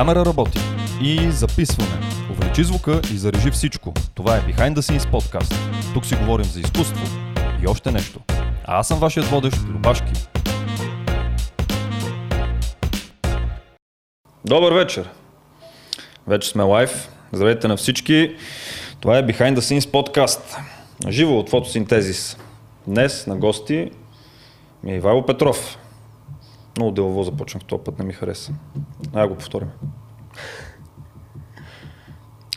Камера работи и записване. Увеличи звука и зарежи всичко. Това е Behind the Scenes подкаст. Тук си говорим за изкуство и още нещо. А аз съм вашият водещ Любашки. Добър вечер! Вече сме лайв. Здравейте на всички. Това е Behind the Scenes подкаст. Живо от фотосинтезис. Днес на гости ми е Ивайло Петров. Много делово започнах този път, не ми хареса. Ай го повторим.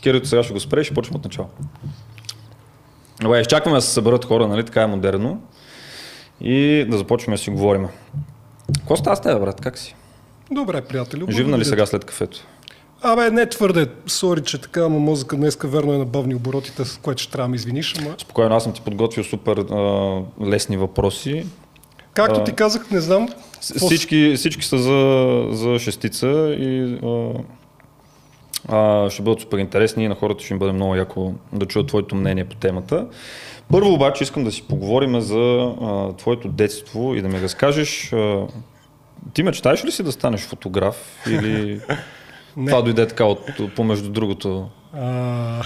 Кирито сега ще го спре и ще почнем от начало. Добре, изчакваме да се съберат хора, нали, така е модерно. И да започваме да си говорим. Какво става с теб, брат? Как си? Добре, приятели. Живна ли сега след кафето? Абе, не твърде. Сори, че така, ама мозъка днеска верно е на бавни оборотите, с което ще трябва да ме извиниш. Ама... Спокойно, аз съм ти подготвил супер а, лесни въпроси. Както А, ти казах, не знам. Всички, всички са за, за шестица и а, а, ще бъдат супер интересни и на хората ще им бъде много яко да чуят твоето мнение по темата. Първо обаче искам да си поговорим за а, твоето детство и да ми разкажеш а, ти мечтаеш ли си да станеш фотограф или това дойде така от, помежду другото?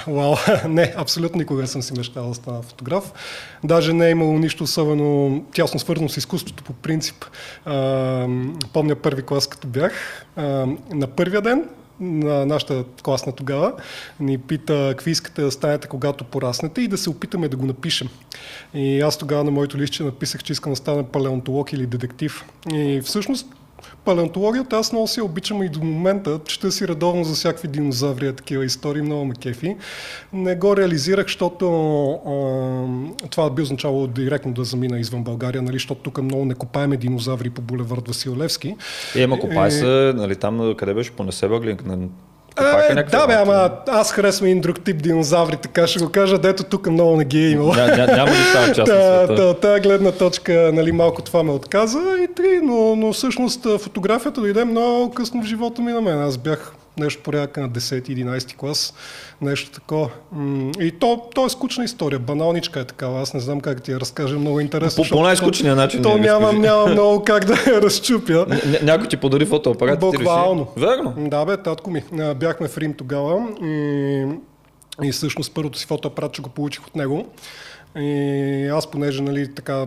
Вау, не, абсолютно никога не съм си мечтал да стана фотограф. Даже не е имало нищо особено тясно свързано с изкуството по принцип. А, помня първи клас, като бях. А, на първия ден на нашата класна тогава ни пита какви искате да станете, когато пораснете и да се опитаме да го напишем. И аз тогава на моето листче написах, че искам да стана палеонтолог или детектив. И всъщност Палеонтологията аз много си обичам и до момента. Чета си редовно за всякакви динозаври, такива истории, много ме кефи. Не го реализирах, защото а, това би означавало директно да замина извън България, нали, защото тук много не копаеме динозаври по булевард Васил Левски. Е, ама копай се, нали, там къде беше по Несебъглинг, на Е, някакви да, бе, ама аз харесвам един друг тип динозаври, така ще го кажа, дето тук много не ги е имало. Ня, ня, няма ли става част света? та, тази гледна точка, нали, малко това ме отказа и три, но, но всъщност фотографията дойде много късно в живота ми на мен. Аз бях нещо порядка на 10-11 клас, нещо такова. И то, то е скучна история, баналничка е такава, аз не знам как ти я разкажа, много интересно. По- най-скучния начин То нямам, нямам много как да я разчупя. Ня- някой ти подари фотоапарат. Буквално. Верно. Да, бе, татко ми. Бяхме в Рим тогава и, и всъщност първото си фотоапарат, че го получих от него. И аз, понеже нали, така,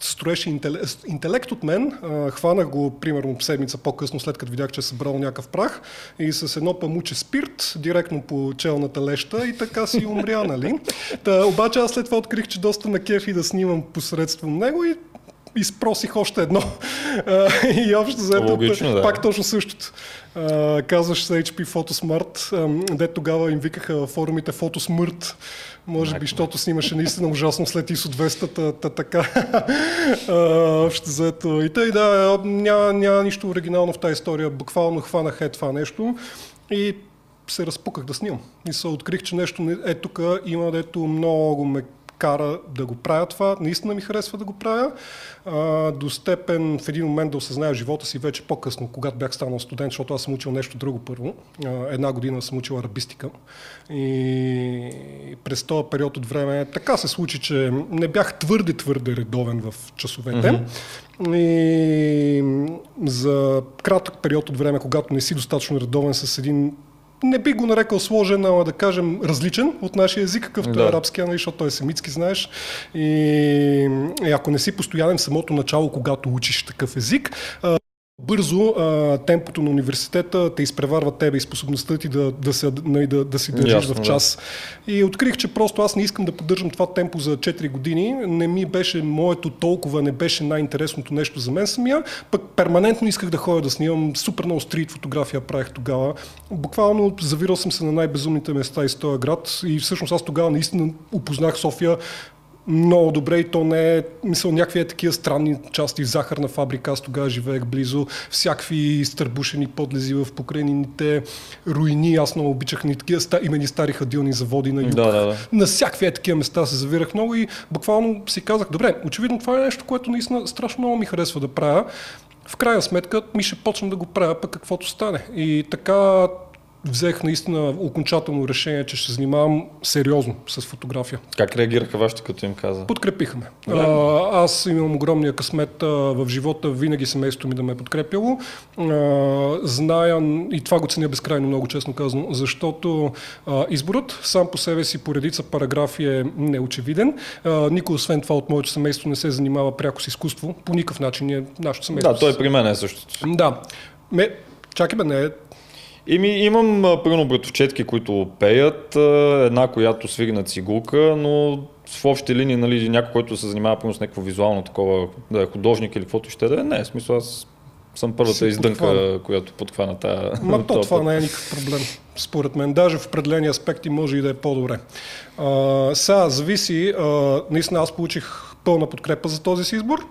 строеше интелект, интелект от мен, а, хванах го примерно седмица по-късно, след като видях, че е събрал някакъв прах и с едно памуче спирт, директно по челната леща и така си умря, нали? Та, обаче аз след това открих, че доста ме кефи да снимам посредством него и изпросих още едно. И общо взето, Логично, да. пак точно същото. Казваш се HP Photosmart, де тогава им викаха във форумите Фотосмърт. Може би, защото снимаше наистина ужасно след ISO 200, та, та, така. Общо взето. И тъй, да, няма, няма нищо оригинално в тази история. Буквално хванах е това нещо и се разпуках да снимам. И се открих, че нещо не- е тук има, дето много ме кара да го правя това. Наистина ми харесва да го правя. А, до степен в един момент да осъзная живота си вече по-късно, когато бях станал студент, защото аз съм учил нещо друго първо. А, една година съм учил арабистика. И през този период от време така се случи, че не бях твърде, твърде редовен в часовете. И за кратък период от време, когато не си достатъчно редовен с един не би го нарекал сложен, ама да кажем различен от нашия език, какъвто Да. е арабския, нали, защото той е семитски, знаеш. И, и ако не си постоянен в самото начало, когато учиш такъв език, бързо а, темпото на университета те изпреварва тебе и способността ти да, да, се, нали, да, да си държиш Ясно, в да. час. И открих, че просто аз не искам да поддържам това темпо за 4 години. Не ми беше моето толкова, не беше най-интересното нещо за мен самия. Пък перманентно исках да ходя да снимам. Супер много стрит фотография правих тогава. Буквално завирал съм се на най-безумните места из този град и всъщност аз тогава наистина опознах София много добре и то не е, мисъл, някакви е такива странни части в захарна фабрика, аз тогава живеех близо, всякакви изтърбушени подлези в покрайнините руини, аз много обичах ни такива ста, имени стари хадилни заводи на юг. Да, да, да. На всякакви е такива места се завирах много и буквално си казах, добре, очевидно това е нещо, което наистина страшно много ми харесва да правя. В крайна сметка ми ще почна да го правя, пък каквото стане. И така взех наистина окончателно решение, че ще се занимавам сериозно с фотография. Как реагираха вашите, като им каза? Подкрепиха ме. А, аз имам огромния късмет а, в живота, винаги семейството ми да ме е подкрепило. А, зная, и това го ценя безкрайно много, честно казано, защото а, изборът сам по себе си по редица параграфи е неочевиден. А, никой освен това от моето семейство не се занимава пряко с изкуство. По никакъв начин е нашето семейство. Да, той при мен е същото. Да. Ме, чакай бе, не е Ими, имам примерно братовчетки, които пеят, една, която свири на цигулка, но в общи линии, нали, някой, който се занимава примерно с някакво визуално такова, да е художник или каквото ще да е, не, в смисъл аз съм първата Си издънка, подхвана. която подхвана тази. Ма то това не е никакъв проблем, според мен. Даже в определени аспекти може и да е по-добре. А, сега зависи, а, наистина аз получих пълна подкрепа за този си избор,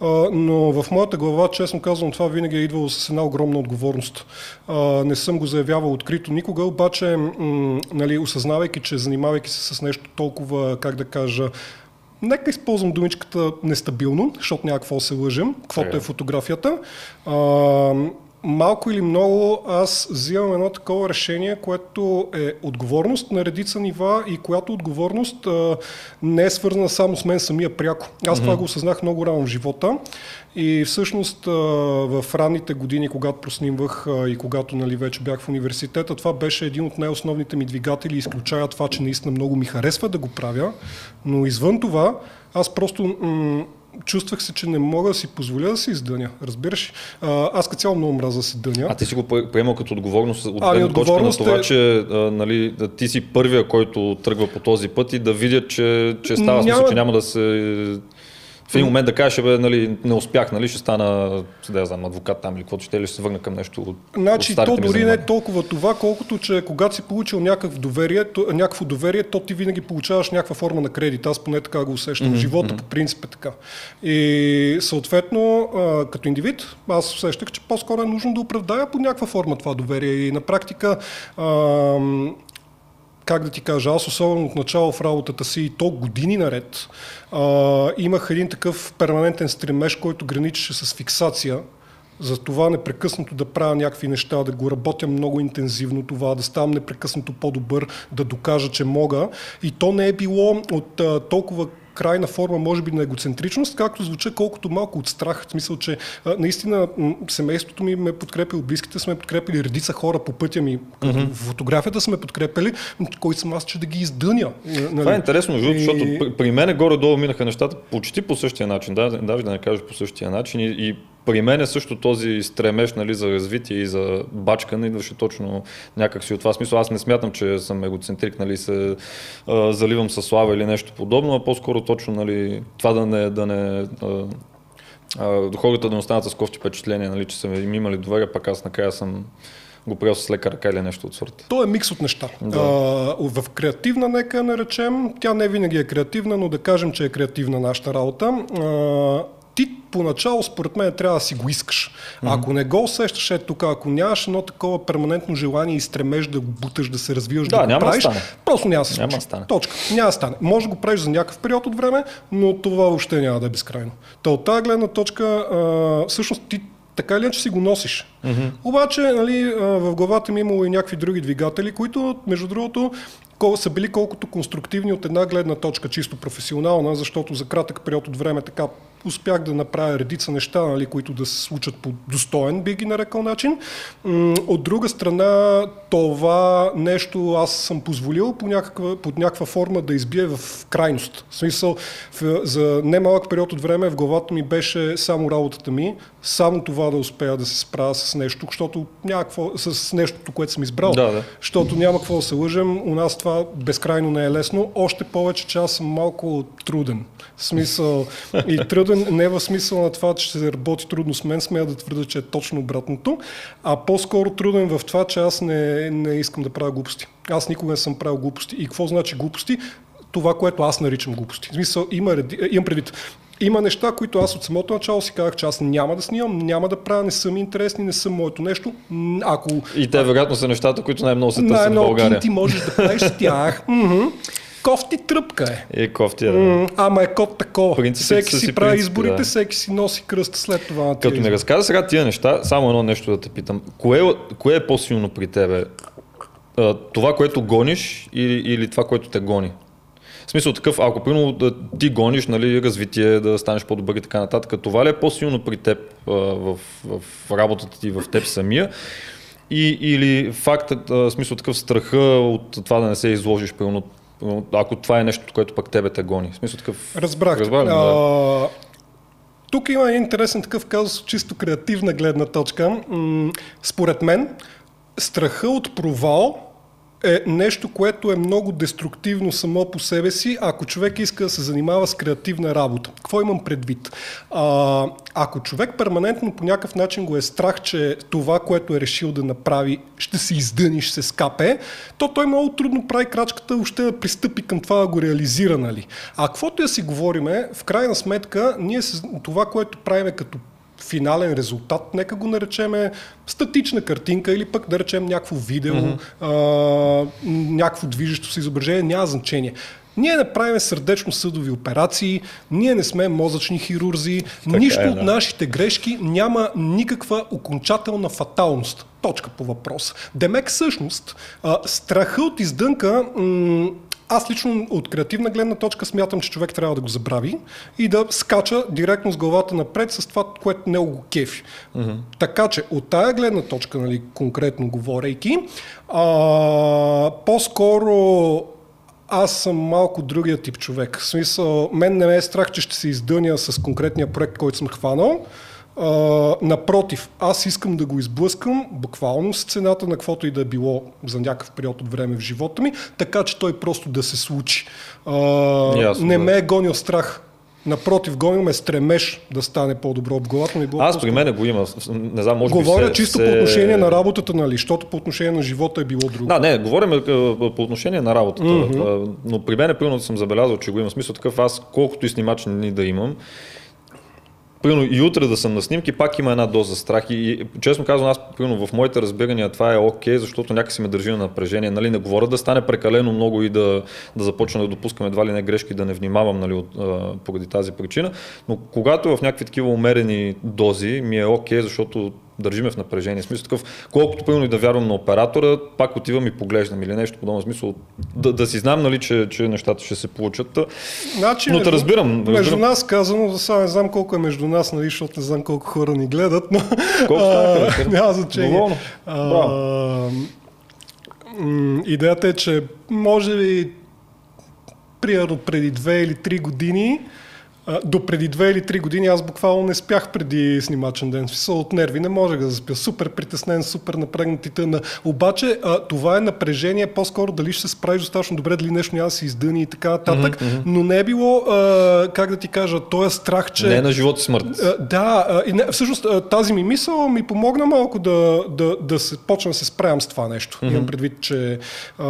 а, но в моята глава, честно казвам, това винаги е идвало с една огромна отговорност. А, не съм го заявявал открито никога, обаче, м- нали, осъзнавайки, че занимавайки се с нещо толкова, как да кажа, Нека използвам думичката нестабилно, защото няма какво да се лъжем, каквото Така. е фотографията. А, малко или много аз взимам едно такова решение, което е отговорност на редица нива и която отговорност а, не е свързана само с мен самия пряко. Аз mm-hmm. това го осъзнах много рано в живота и всъщност а, в ранните години, когато проснимвах а, и когато нали, вече бях в университета, това беше един от най-основните ми двигатели, изключая това, че наистина много ми харесва да го правя, но извън това, аз просто м- чувствах се, че не мога да си позволя да се издъня. Разбираш? А, аз като цяло много мраза да се дъня. А ти си го приемал като отговорност от гледна точка на това, е- че а, нали, ти си първия, който тръгва по този път и да видят, че, че става смисъл, Няма- че няма да се... В един момент да кажеш, бе, нали, не успях, нали, ще стана, да знам, адвокат там или каквото ще, или ще се върна към нещо от, от Значи, старите то дори не е толкова това, колкото че когато си получил някакъв доверие, то, някакво доверие, то ти винаги получаваш някаква форма на кредит. Аз поне така го усещам. Mm-hmm. Живота по принцип е така. И съответно, а, като индивид, аз усещах, че по-скоро е нужно да оправдая по някаква форма това доверие. И на практика а, как да ти кажа, аз особено от начало в работата си и то години наред, а, имах един такъв перманентен стремеж, който граничеше с фиксация. За това непрекъснато да правя някакви неща, да го работя много интензивно това, да ставам непрекъснато по-добър, да докажа, че мога. И то не е било от а, толкова крайна форма, може би, на егоцентричност, както звуча колкото малко от страх. В смисъл, че а, наистина семейството ми ме подкрепило, близките сме подкрепили, редица хора по пътя ми, mm-hmm. фотографията сме подкрепили, кой съм аз, че да ги издъня. Нали? Това е интересно, И- защото при, при мен горе-долу минаха нещата почти по същия начин, да, даже да не кажа по същия начин. И, и при мен е също този стремеж нали, за развитие и за бачкане идваше точно някак си от това смисъл. Аз не смятам, че съм егоцентрик, нали, се а, заливам със слава или нещо подобно, а по-скоро точно нали, това да не, да не а, а, хората да не останат с кофти впечатления, нали, че са им имали доверие, пак аз накрая съм го приел с лека ръка или нещо от сорта. То е микс от неща. Да. А, в креативна, нека наречем, тя не винаги е креативна, но да кажем, че е креативна нашата работа. А, ти поначало, според мен, трябва да си го искаш. Ако не го усещаш, ето тук, ако нямаш едно такова перманентно желание и стремеж да го буташ, да се развиваш, Да, да, го няма да правиш, стане. просто няма да се Няма случи. да стане. Точка. Няма да стане. Може да го правиш за някакъв период от време, но това въобще няма да е безкрайно. Та от тази гледна точка, а, всъщност ти така или иначе си го носиш. Mm-hmm. Обаче, нали, в главата ми е имало и някакви други двигатели, които, между другото, са били колкото конструктивни от една гледна точка, чисто професионална, защото за кратък период от време така успях да направя редица неща, нали, които да се случат по достоен, би ги нарекал начин. От друга страна, това нещо аз съм позволил по някаква, под някаква форма да избие в крайност. В смисъл, в, за немалък период от време в главата ми беше само работата ми, само това да успея да се справя с нещо, защото няма какво, с нещото, което съм избрал. Да, да. Защото няма какво да се лъжем, у нас това безкрайно не е лесно, още повече, че аз съм малко труден. В смисъл, и труден не в смисъл на това, че се работи трудно с мен, смея да твърда, че е точно обратното, а по-скоро труден в това, че аз не, не искам да правя глупости. Аз никога не съм правил глупости. И какво значи глупости? Това, което аз наричам глупости. В смисъл, има, е, имам предвид. Има неща, които аз от самото начало си казах, че аз няма да снимам, няма да правя, не са ми интересни, не са моето нещо. Ако И те вероятно са нещата, които най-много се търсят в най-много България. кинти можеш да правиш с тях, кофти тръпка е. И кофти, да. М, Ама е код такова. Принципите Всеки си си прави изборите, да. всеки си носи кръст след това на Като ми разказа сега тия неща, само едно нещо да те питам. Кое, кое е по-силно при тебе? това, което гониш или, или това, което те гони. В смисъл такъв, ако примерно да ти гониш нали, развитие, да станеш по-добър и така нататък, това ли е по-силно при теб а, в, в работата ти, в теб самия? И, или фактът, в смисъл такъв страха от това да не се изложиш, примерно, ако това е нещо, което пък тебе те гони. В смисъл такъв... Разбрах. Разбрах да. тук има един интересен такъв казус, чисто креативна гледна точка. М- според мен, страха от провал е нещо, което е много деструктивно само по себе си, ако човек иска да се занимава с креативна работа. Какво имам предвид? А, ако човек перманентно по някакъв начин го е страх, че това, което е решил да направи, ще се издъни, ще се скапе, то той много трудно прави крачката още да пристъпи към това да го реализира. Нали? А каквото я си говориме, в крайна сметка, ние това, което правиме като финален резултат, нека го наречеме статична картинка или пък да речем някакво видео, mm-hmm. а, някакво движещо се изображение, няма значение. Ние не правим сърдечно-съдови операции, ние не сме мозъчни хирурзи, така нищо е, да. от нашите грешки няма никаква окончателна фаталност. Точка по въпрос. Демек всъщност, страха от издънка м- аз лично от креативна гледна точка смятам, че човек трябва да го забрави и да скача директно с главата напред с това, което не го кефи. Uh-huh. Така че от тая гледна точка, нали, конкретно говорейки, а, по-скоро аз съм малко другия тип човек. В смисъл, мен не ме е страх, че ще се издъня с конкретния проект, който съм хванал. А, напротив, аз искам да го изблъскам буквално с цената на каквото и да е било за някакъв период от време в живота ми, така че той просто да се случи. А, Ясно, не да. ме е гонил страх. Напротив, гонил ме стремеж да стане по-добро в главата ми. Аз просто... при мен го има. Не знам, може Говоря би се, чисто се... по отношение на работата, нали? Защото по отношение на живота е било друго. Да, не, говорим по отношение на работата. Mm-hmm. Но при мен, примерно, съм забелязал, че го има смисъл такъв. Аз, колкото и снимачни да имам, примерно и утре да съм на снимки, пак има една доза страх. И, и честно казвам, аз примерно в моите разбирания това е окей, okay, защото някакси ме държи на напрежение. Нали, не говоря да стане прекалено много и да, да започна да допускам едва ли не грешки, да не внимавам нали, от, а, поради тази причина. Но когато в някакви такива умерени дози ми е окей, okay, защото държиме в напрежение. Смисъл такъв, колкото примерно и да вярвам на оператора, пак отивам и поглеждам или нещо подобно смисъл. Да, да си знам, нали, че, че нещата ще се получат. Значи, но те разбирам, разбирам. Между нас казано, сега не знам колко е между нас, нали, защото не знам колко хора ни гледат, но колко а, няма значение. идеята е, че може би примерно преди две или три години до преди две или три години аз буквално не спях преди снимачен ден. Смисъл от нерви не можех да заспя. Супер притеснен, супер напрегнат и тъна. Обаче а, това е напрежение по-скоро дали ще се справиш достатъчно добре, дали нещо няма да се издъни и така нататък. Mm-hmm. Но не е било, а, как да ти кажа, този страх, че... Не е на живот и смърт. А, да, а, и не, всъщност тази ми мисъл ми помогна малко да, да, да се почна да се справям с това нещо. Mm-hmm. Имам предвид, че а,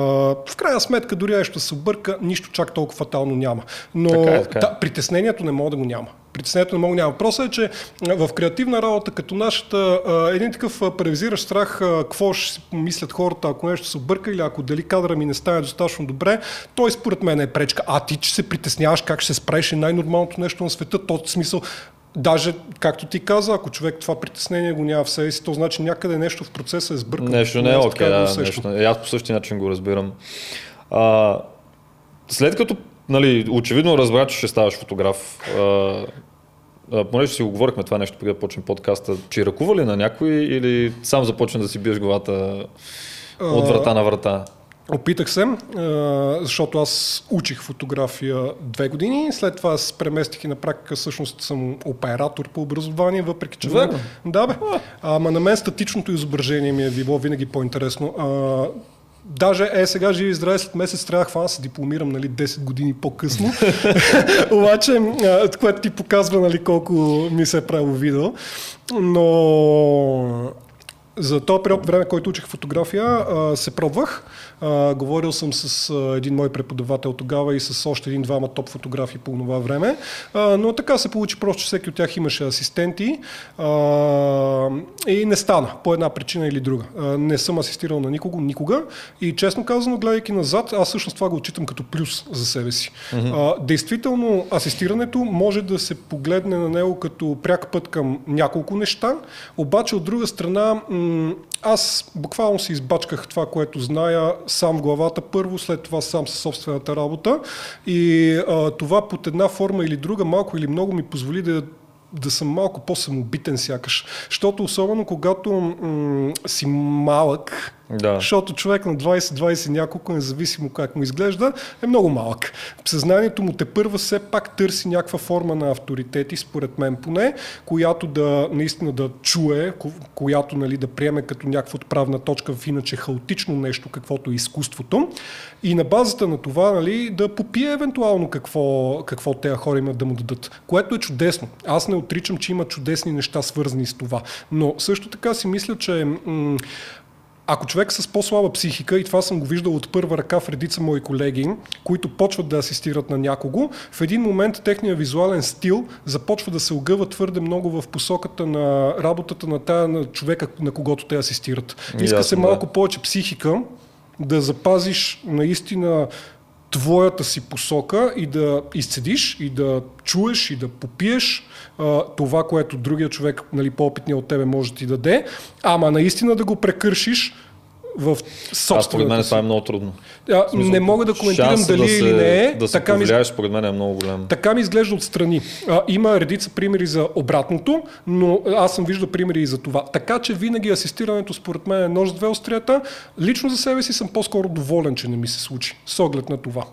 в крайна сметка дори нещо се обърка, нищо чак толкова фатално няма. Но така е, така е. Да, притеснението не мога да го няма. Притеснението не мога да няма. Въпросът е, че в креативна работа, като нашата, един такъв превизиращ страх, какво ще си помислят хората, ако нещо се обърка или ако дали кадъра ми не стане достатъчно добре, той според мен е пречка. А ти, че се притесняваш как ще се справиш е най-нормалното нещо на света, то смисъл Даже, както ти каза, ако човек това притеснение го няма в себе си, то значи някъде нещо в процеса е сбъркано. Нещо не е окей, okay, да, нещо. Аз по същия начин го разбирам. А, след като нали, очевидно разбра, че ще ставаш фотограф. А, понеже си го говорихме това нещо преди да почнем подкаста, че ръкува ли на някой или сам започна да си биеш главата от врата на врата? Опитах се, защото аз учих фотография две години, след това се преместих и на практика всъщност съм оператор по образование, въпреки че... Верно? Да, бе. Ама на мен статичното изображение ми е било винаги по-интересно. Даже е сега живи и здраве, след месец трябва да се дипломирам нали, 10 години по-късно. Обаче, което ти показва нали, колко ми се е правило видео. Но за този период време, който учих фотография, се пробвах. Говорил съм с един мой преподавател тогава и с още един-двама топ фотографи по това време. Но така се получи просто, че всеки от тях имаше асистенти и не стана по една причина или друга. Не съм асистирал на никого, никога. И честно казано, гледайки назад, аз всъщност това го отчитам като плюс за себе си. Mm-hmm. Действително, асистирането може да се погледне на него като пряк път към няколко неща, обаче от друга страна, аз буквално си избачках това, което зная сам в главата първо, след това сам със собствената работа и а, това под една форма или друга, малко или много ми позволи да да съм малко по-самобитен сякаш. Защото особено когато м- си малък, Да. защото човек на 20-20 няколко, независимо как му изглежда, е много малък. Съзнанието му те първа все пак търси някаква форма на авторитети, според мен поне, която да наистина да чуе, ко- която нали, да приеме като някаква отправна точка в иначе хаотично нещо, каквото е изкуството. И на базата на това нали, да попие евентуално какво, какво тези хора имат да му дадат. Което е чудесно. Аз не отричам, че има чудесни неща свързани с това. Но също така си мисля, че м- ако човек с по-слаба психика, и това съм го виждал от първа ръка в редица мои колеги, които почват да асистират на някого, в един момент техният визуален стил започва да се огъва твърде много в посоката на работата на тая на човека, на когото те асистират. Иска Ясно, се да. малко повече психика, да запазиш наистина твоята си посока и да изцедиш, и да чуеш, и да попиеш а, това, което другия човек, нали, по-опитният от тебе може да ти даде, ама наистина да го прекършиш в Аз според собствената мен това е много трудно. А, смисъл, не мога да коментирам дали да или се- не е. Да се така ми според мен е много голям. така ми изглежда отстрани. А, има редица примери за обратното, но аз съм виждал примери и за това. Така че винаги асистирането според мен е нож с две острията. Лично за себе си съм по-скоро доволен, че не ми се случи. С оглед на това.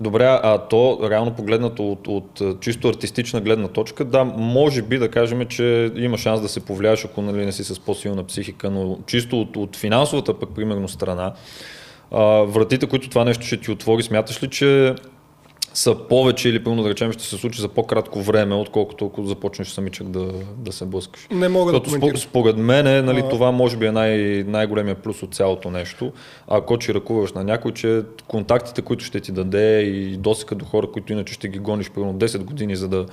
Добре, а то реално погледнато от, от чисто артистична гледна точка, да, може би да кажем, че има шанс да се повлияеш, ако нали, не си с по-силна психика, но чисто от, от финансовата пък, примерно, страна, а, вратите, които това нещо ще ти отвори, смяташ ли, че са повече или примерно да речем ще се случи за по-кратко време, отколкото ако започнеш самичък да, да се блъскаш. Не мога да Защото спо- коментирам. според мен нали, А. това може би е най- най-големия плюс от цялото нещо. Ако че ръкуваш на някой, че контактите, които ще ти даде и досека до хора, които иначе ще ги гониш примерно 10 години, за да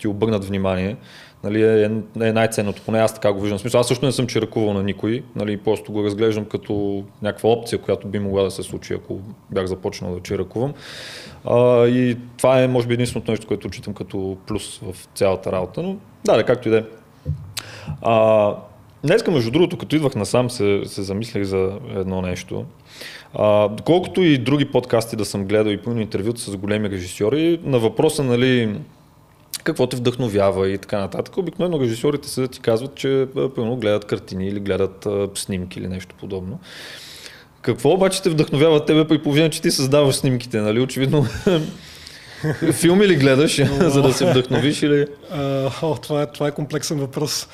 ти обърнат внимание, нали, е, е най-ценното. Поне аз така го виждам. Смисъл, аз също не съм чиракувал на никой, нали, просто го разглеждам като някаква опция, която би могла да се случи, ако бях започнал да чиракувам. А, и това е, може би, единственото нещо, което отчитам като плюс в цялата работа. Но да, да както и да е. Днеска, между другото, като идвах насам, се, се замислях за едно нещо. А, доколкото и други подкасти да съм гледал и пълно интервюта с големи режисьори, на въпроса, нали, какво те вдъхновява и така нататък, обикновено режисьорите седят и казват, че примерно гледат картини или гледат а, снимки или нещо подобно. Какво обаче те вдъхновява тебе при положение, че ти създаваш снимките, нали? Очевидно филми ли гледаш, за да се вдъхновиш или... О, това, е, това е комплексен въпрос.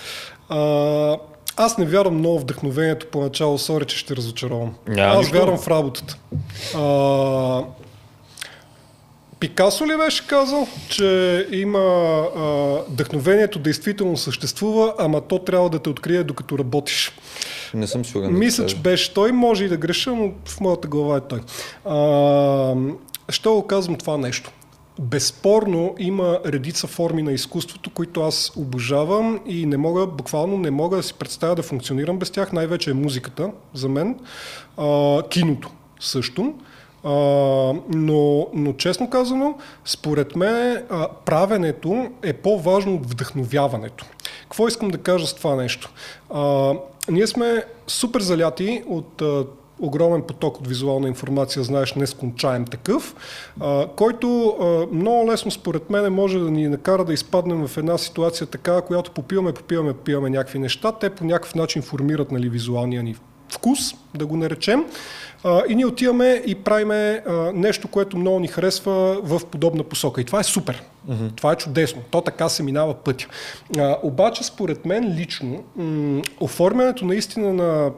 А, аз не вярвам много вдъхновението поначало, сори, че ще разочаровам. Няма аз нищо. вярвам в работата. А, Пикасо ли беше казал, че има а, вдъхновението действително съществува, ама то трябва да те открие докато работиш. Не съм сигурен. да Мисля, ти че беше той, може и да греша, но в моята глава е той. А, що го казвам това нещо? Безспорно има редица форми на изкуството, които аз обожавам и не мога, буквално не мога да си представя да функционирам без тях. Най-вече е музиката за мен, а, киното също. А, но, но честно казано, според мен правенето е по-важно от вдъхновяването. Какво искам да кажа с това нещо? А, ние сме супер заляти от а, огромен поток от визуална информация, знаеш, нескончаем такъв, а, който а, много лесно според мен може да ни накара да изпаднем в една ситуация така, която попиваме, попиваме, попиваме някакви неща, те по някакъв начин формират нали, визуалния ни вкус, да го наречем. А, и ние отиваме и правиме а, нещо, което много ни харесва в подобна посока. И това е супер. Mm-hmm. Това е чудесно. То така се минава пътя. А, обаче, според мен лично, м- оформянето наистина на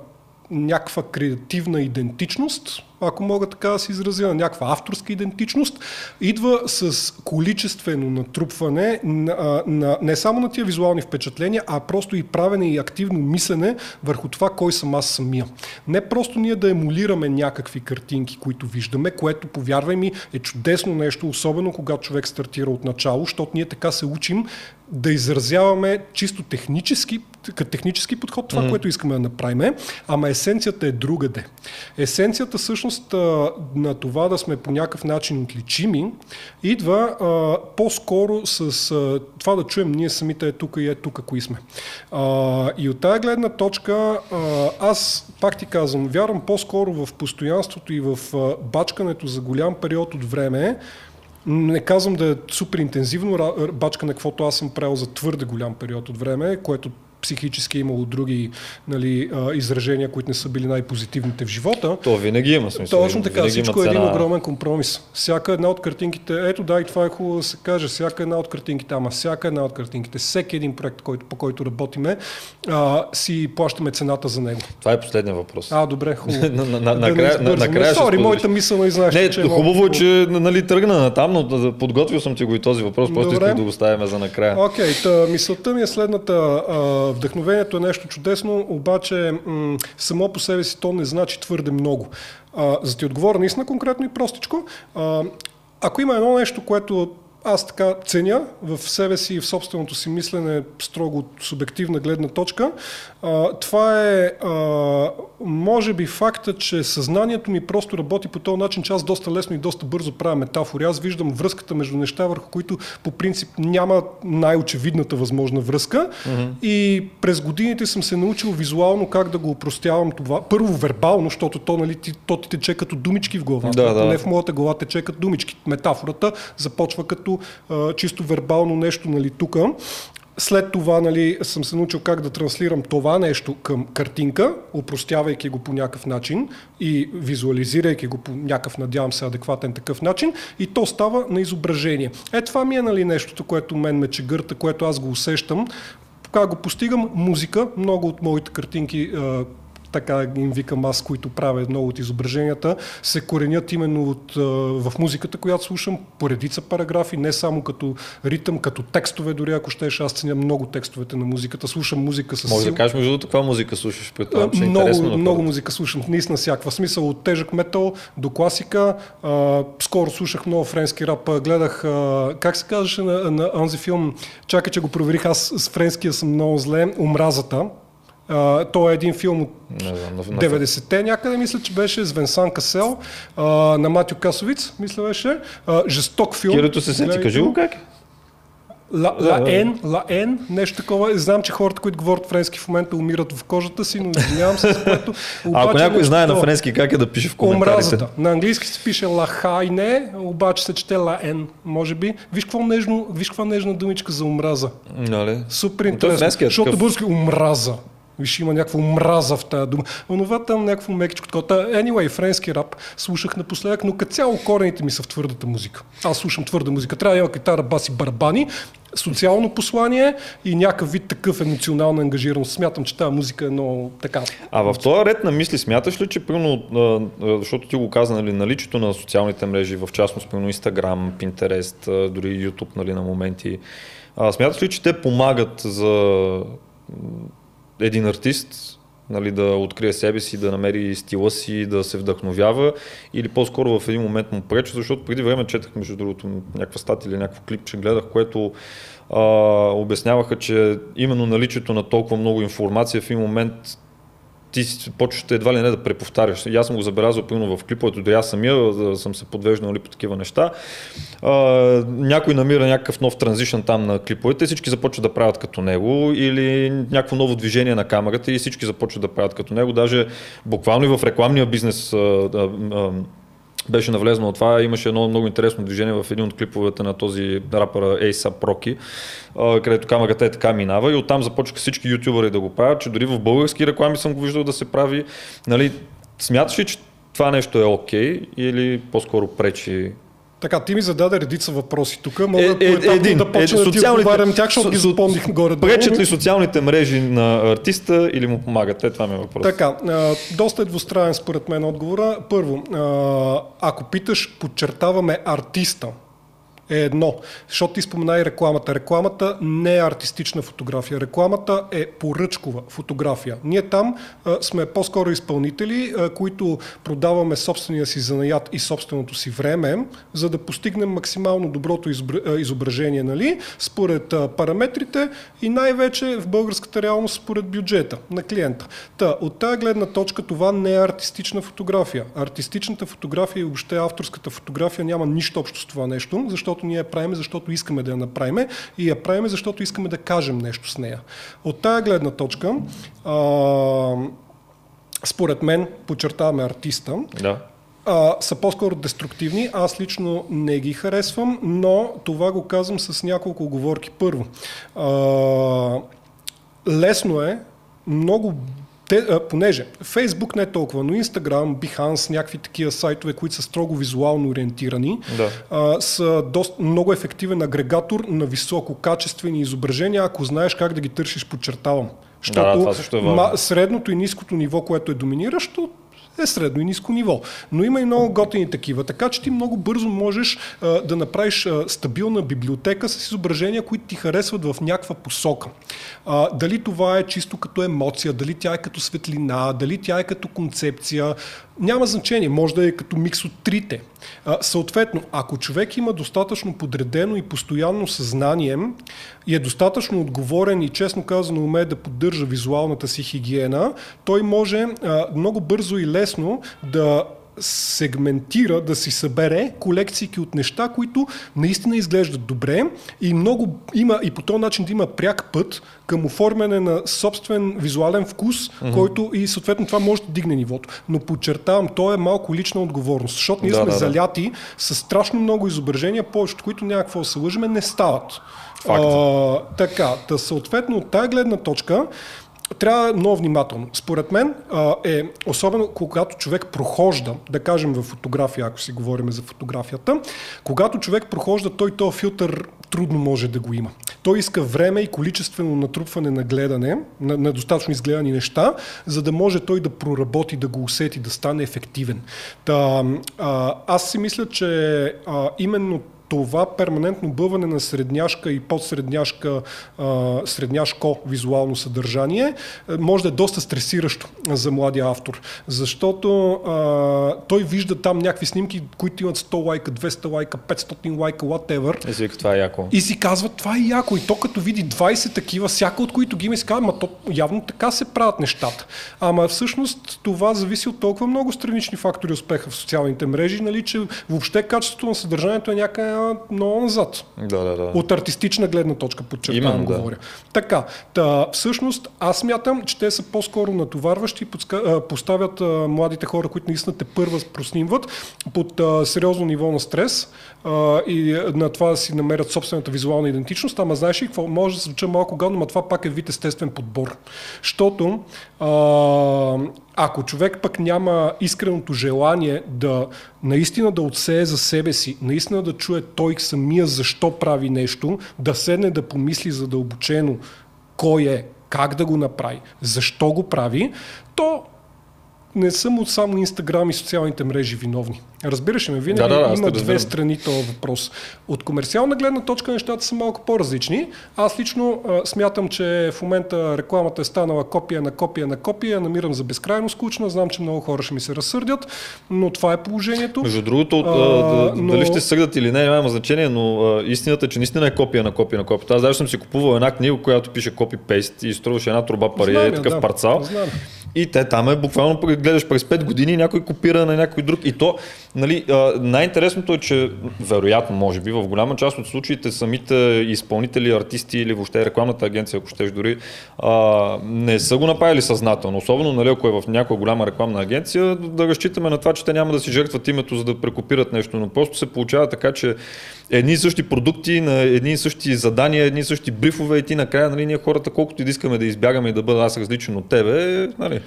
някаква креативна идентичност, ако мога така да се изразя, на някаква авторска идентичност, идва с количествено натрупване на, на, не само на тия визуални впечатления, а просто и правене и активно мислене върху това кой съм аз самия. Не просто ние да емулираме някакви картинки, които виждаме, което, повярвай ми, е чудесно нещо, особено когато човек стартира от начало, защото ние така се учим да изразяваме чисто технически, като технически подход това, mm-hmm. което искаме да направим, ама есенцията е другаде. Есенцията всъщност на това да сме по някакъв начин отличими, идва а, по-скоро с а, това да чуем ние самите е тук и е тук, кои сме. А, и от тази гледна точка а, аз пак ти казвам, вярвам по-скоро в постоянството и в а, бачкането за голям период от време, не казвам да е супер интензивно бачкане, каквото аз съм правил за твърде голям период от време, което психически е имало други нали, изражения, които не са били най-позитивните в живота. То винаги има смисъл. Точно така, всичко е един огромен компромис. Всяка една от картинките, ето да, и това е хубаво да се каже, всяка една от картинките, ама всяка една от картинките, всеки един проект, който, по който работиме, а, си плащаме цената за него. Това е последния въпрос. А, добре, хубаво. Накрая на, на, на, Сори, моята мисъл не знаеш. Не, че е хубаво е, че нали, тръгна на там, но подготвил съм ти го и този въпрос, просто исках да го ставим за накрая. Окей, okay, мисълта ми е следната. А, вдъхновението е нещо чудесно, обаче м- само по себе си то не значи твърде много. А, за да ти отговоря наистина конкретно и простичко, а, ако има едно нещо, което аз така ценя в себе си и в собственото си мислене строго от субективна гледна точка. А, това е а, може би факта, че съзнанието ми просто работи по този начин, че аз доста лесно и доста бързо правя метафори. Аз виждам връзката между неща, върху които по принцип няма най-очевидната възможна връзка. Mm-hmm. И през годините съм се научил визуално как да го упростявам това. Първо вербално, защото то, нали, то ти тече като думички в главата. Да, да. Не в моята глава тече като думички. Метафората започва като а, чисто вербално нещо нали, тук. След това нали, съм се научил как да транслирам това нещо към картинка, упростявайки го по някакъв начин и визуализирайки го по някакъв, надявам се, адекватен такъв начин и то става на изображение. Е, това ми е нали, нещото, което мен ме чегърта, което аз го усещам. Как го постигам? Музика. Много от моите картинки така им викам аз, които правя много от изображенията, се коренят именно от, в музиката, която слушам, поредица параграфи, не само като ритъм, като текстове, дори ако щеш, аз ценя много текстовете на музиката, слушам музика с Може да кажеш между другото каква музика слушаш, предполагам, че е много, много музика слушам, наистина всякаква. Смисъл, от тежък метал до класика. А, скоро слушах много френски рап, гледах, а, как се казваше на, на онзи филм, чакай, че го проверих, аз с френския съм много зле, Омразата, Той е един филм от 90-те някъде, мисля, че беше с Венсан Касел, uh, на Матю Касовиц, мисля беше. Uh, жесток филм. Кирото се сети, кажи го как Ла, ла Ен, Ла Ен, нещо такова. Знам, че хората, които говорят френски в момента умират в кожата си, но извинявам се, за което... Обаче, Ако някой знае на френски как е да пише в коментарите. Омразата. На английски се пише Ла Хайне, обаче се чете Ла Ен, може би. Виж какво нежно, виж каква нежна думичка за омраза. Нали? Супер интересно. Е защото български омраза. Виж, има някаква омраза в тази дума. Онова там някакво мекичко такова. Anyway, френски рап слушах напоследък, но като цяло корените ми са в твърдата музика. Аз слушам твърда музика. Трябва да има китара, баси, барабани, социално послание и някакъв вид такъв емоционална ангажираност. Смятам, че тази музика е много така. А в този ред на мисли смяташ ли, че примерно, защото ти го каза, нали, наличието на социалните мрежи, в частност, примерно Instagram, Pinterest, дори YouTube нали, на моменти, смяташ ли, че те помагат за един артист нали, да открие себе си, да намери стила си, да се вдъхновява или по-скоро в един момент му пречи, защото преди време четах между другото някаква статия или някакво клип, че гледах, което а, обясняваха, че именно наличието на толкова много информация в един момент ти почваш едва ли не да преповтаряш. И аз съм го забелязал примерно в клиповете, да аз самия да съм се подвеждал нали, по такива неща. А, някой намира някакъв нов транзишън там на клиповете, всички започват да правят като него или някакво ново движение на камерата и всички започват да правят като него. Даже буквално и в рекламния бизнес а, а, беше навлезно от това. Имаше едно много интересно движение в един от клиповете на този рапър Ace Проки, където камерата е така минава и оттам започнаха всички ютубъри да го правят, че дори в български реклами съм го виждал да се прави. Нали, смяташ ли, че това нещо е окей okay, или по-скоро пречи така, ти ми зададе редица въпроси тук. Мога е, е, един, да почна е, да ти отговарям тях, защото ги запомних горе. Пречат ли социалните мрежи на артиста или му помагат? Е, това ми е въпрос. Така, а, доста е двустранен според мен отговора. Първо, а, ако питаш, подчертаваме артиста, е едно. Защото ти спомена и рекламата. Рекламата не е артистична фотография. Рекламата е поръчкова фотография. Ние там а, сме по-скоро изпълнители, а, които продаваме собствения си занаят и собственото си време, за да постигнем максимално доброто изображение, нали, според а, параметрите и най-вече в българската реалност според бюджета на клиента. Та, от тази гледна точка това не е артистична фотография. Артистичната фотография и въобще авторската фотография няма нищо общо с това нещо, защото ние я правим, защото искаме да я направим и я правим, защото искаме да кажем нещо с нея. От тази гледна точка, а, според мен, подчертаваме артиста, да. а, са по-скоро деструктивни. Аз лично не ги харесвам, но това го казвам с няколко оговорки. Първо, а, лесно е, много те, а, понеже Фейсбук не е толкова, но Instagram, Behance, някакви такива сайтове, които са строго визуално ориентирани, да. а, са доста, много ефективен агрегатор на висококачествени изображения, ако знаеш как да ги търсиш, подчертавам. Защото да, да, е средното и ниското ниво, което е доминиращо, е средно и ниско ниво. Но има и много готини такива, така че ти много бързо можеш а, да направиш а, стабилна библиотека с изображения, които ти харесват в някаква посока. А, дали това е чисто като емоция, дали тя е като светлина, дали тя е като концепция, няма значение, може да е като микс от трите. А, съответно, ако човек има достатъчно подредено и постоянно съзнание и е достатъчно отговорен и честно казано умее да поддържа визуалната си хигиена, той може а, много бързо и лесно да сегментира, да си събере колекции от неща, които наистина изглеждат добре и много има и по този начин да има пряк път към оформяне на собствен визуален вкус, mm-hmm. който и съответно това може да дигне нивото. Но подчертавам, то е малко лична отговорност, защото ние да, сме да, заляти да. с страшно много изображения, повечето, които някакво се лъжиме, не стават. Факт. А, така, да съответно от тази гледна точка трябва много внимателно. Според мен а, е, особено когато човек прохожда, да кажем в фотография, ако си говорим за фотографията, когато човек прохожда, той този филтър трудно може да го има. Той иска време и количествено натрупване на гледане, на, на достатъчно изгледани неща, за да може той да проработи, да го усети, да стане ефективен. Та, а, аз си мисля, че а, именно това перманентно бъване на средняшка и подсредняшка, средняшко визуално съдържание може да е доста стресиращо за младия автор, защото а, той вижда там някакви снимки, които имат 100 лайка, 200 лайка, 500 лайка, whatever. И си това е яко. И си казва, това е яко. И то като види 20 такива, всяка от които ги има и си казва, ма то явно така се правят нещата. Ама всъщност това зависи от толкова много странични фактори успеха в социалните мрежи, нали, че въобще качеството на съдържанието е някакъв много назад. Да, да, да. От артистична гледна точка, подчертавам, да. говоря. Така, та, всъщност аз мятам, че те са по-скоро натоварващи и поставят а, младите хора, които наистина те първа проснимват, под а, сериозно ниво на стрес а, и на това да си намерят собствената визуална идентичност. Ама знаеш ли какво? Може да звуча малко гадно, но това пак е вид естествен подбор. Защото ако човек пък няма искреното желание да наистина да отсее за себе си, наистина да чуе той самия защо прави нещо, да седне да помисли задълбочено кой е, как да го направи, защо го прави, то не съм от само Инстаграм и социалните мрежи виновни. Разбираш ме, винаги да, да, има две страни този въпрос. От комерциална гледна точка нещата са малко по-различни. Аз лично а, смятам, че в момента рекламата е станала копия на копия на копия, намирам за безкрайно скучна, знам, че много хора ще ми се разсърдят, но това е положението. Между другото, а, но... дали ще сърдят или не, няма значение, но а, истината е, че наистина е копия на копия на копия. Аз даже съм си купувал една книга, която пише копи-пейст и струваше една труба пари, е такъв да, парцал. Знам. И те там е буквално гледаш през 5 години някой копира на някой друг. И то, нали, най-интересното е, че вероятно, може би, в голяма част от случаите самите изпълнители, артисти или въобще рекламната агенция, ако щеш дори, не са го направили съзнателно. Особено, нали, ако е в някоя голяма рекламна агенция, да разчитаме на това, че те няма да си жертват името, за да прекопират нещо. Но просто се получава така, че едни и същи продукти, на едни и същи задания, едни и същи брифове и ти накрая, нали, ние хората, колкото и да искаме да избягаме и да бъда аз различен от тебе, нали,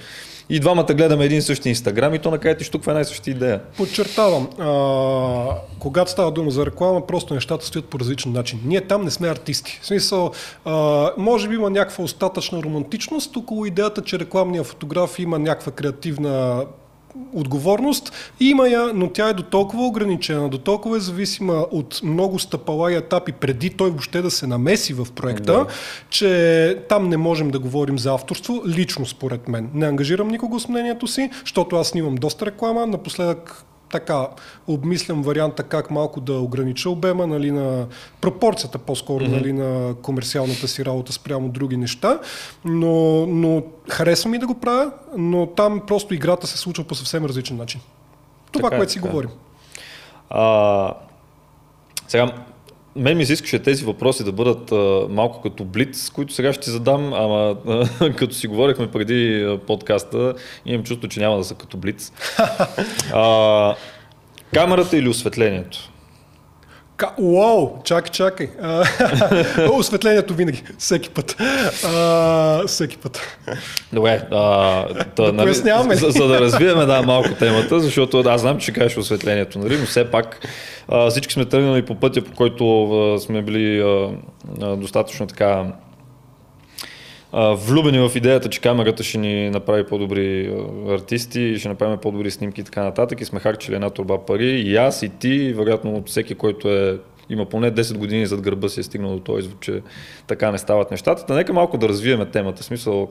и двамата гледаме един и същи инстаграм и то накрая ти штуква една и съща идея. Подчертавам, а, когато става дума за реклама, просто нещата стоят по различен начин. Ние там не сме артисти. В смисъл, а, може би има някаква остатъчна романтичност около идеята, че рекламния фотограф има някаква креативна отговорност. Има я, но тя е до толкова ограничена, до толкова е зависима от много стъпала и етапи преди той въобще да се намеси в проекта, да. че там не можем да говорим за авторство, лично според мен. Не ангажирам никого с мнението си, защото аз снимам доста реклама. Напоследък така обмислям варианта как малко да огранича обема, нали, на пропорцията по-скоро mm-hmm. нали, на комерциалната си работа спрямо други неща, но, но харесвам и да го правя, но там просто играта се случва по съвсем различен начин. Това, така, е, което си така. говорим. А, сега, мен ми се искаше тези въпроси да бъдат а, малко като блиц, които сега ще задам, ама а, като си говорихме преди а, подкаста, имам чувство, че няма да са като блиц. А, камерата или осветлението? Ка... Уау, чакай, чакай. осветлението винаги, всеки път. А, всеки път. Добре, а, да, нали, за, за, да развием да, малко темата, защото аз знам, че кажеш осветлението, нали, но все пак а, всички сме тръгнали по пътя, по който а, сме били а, а, достатъчно така влюбени в идеята, че камерата ще ни направи по-добри артисти, ще направим по-добри снимки и така нататък и сме харчили една турба пари и аз и ти, и вероятно всеки, който е има поне 10 години зад гърба си е стигнал до този извод, че така не стават нещата. Та нека малко да развиеме темата. Смисъл,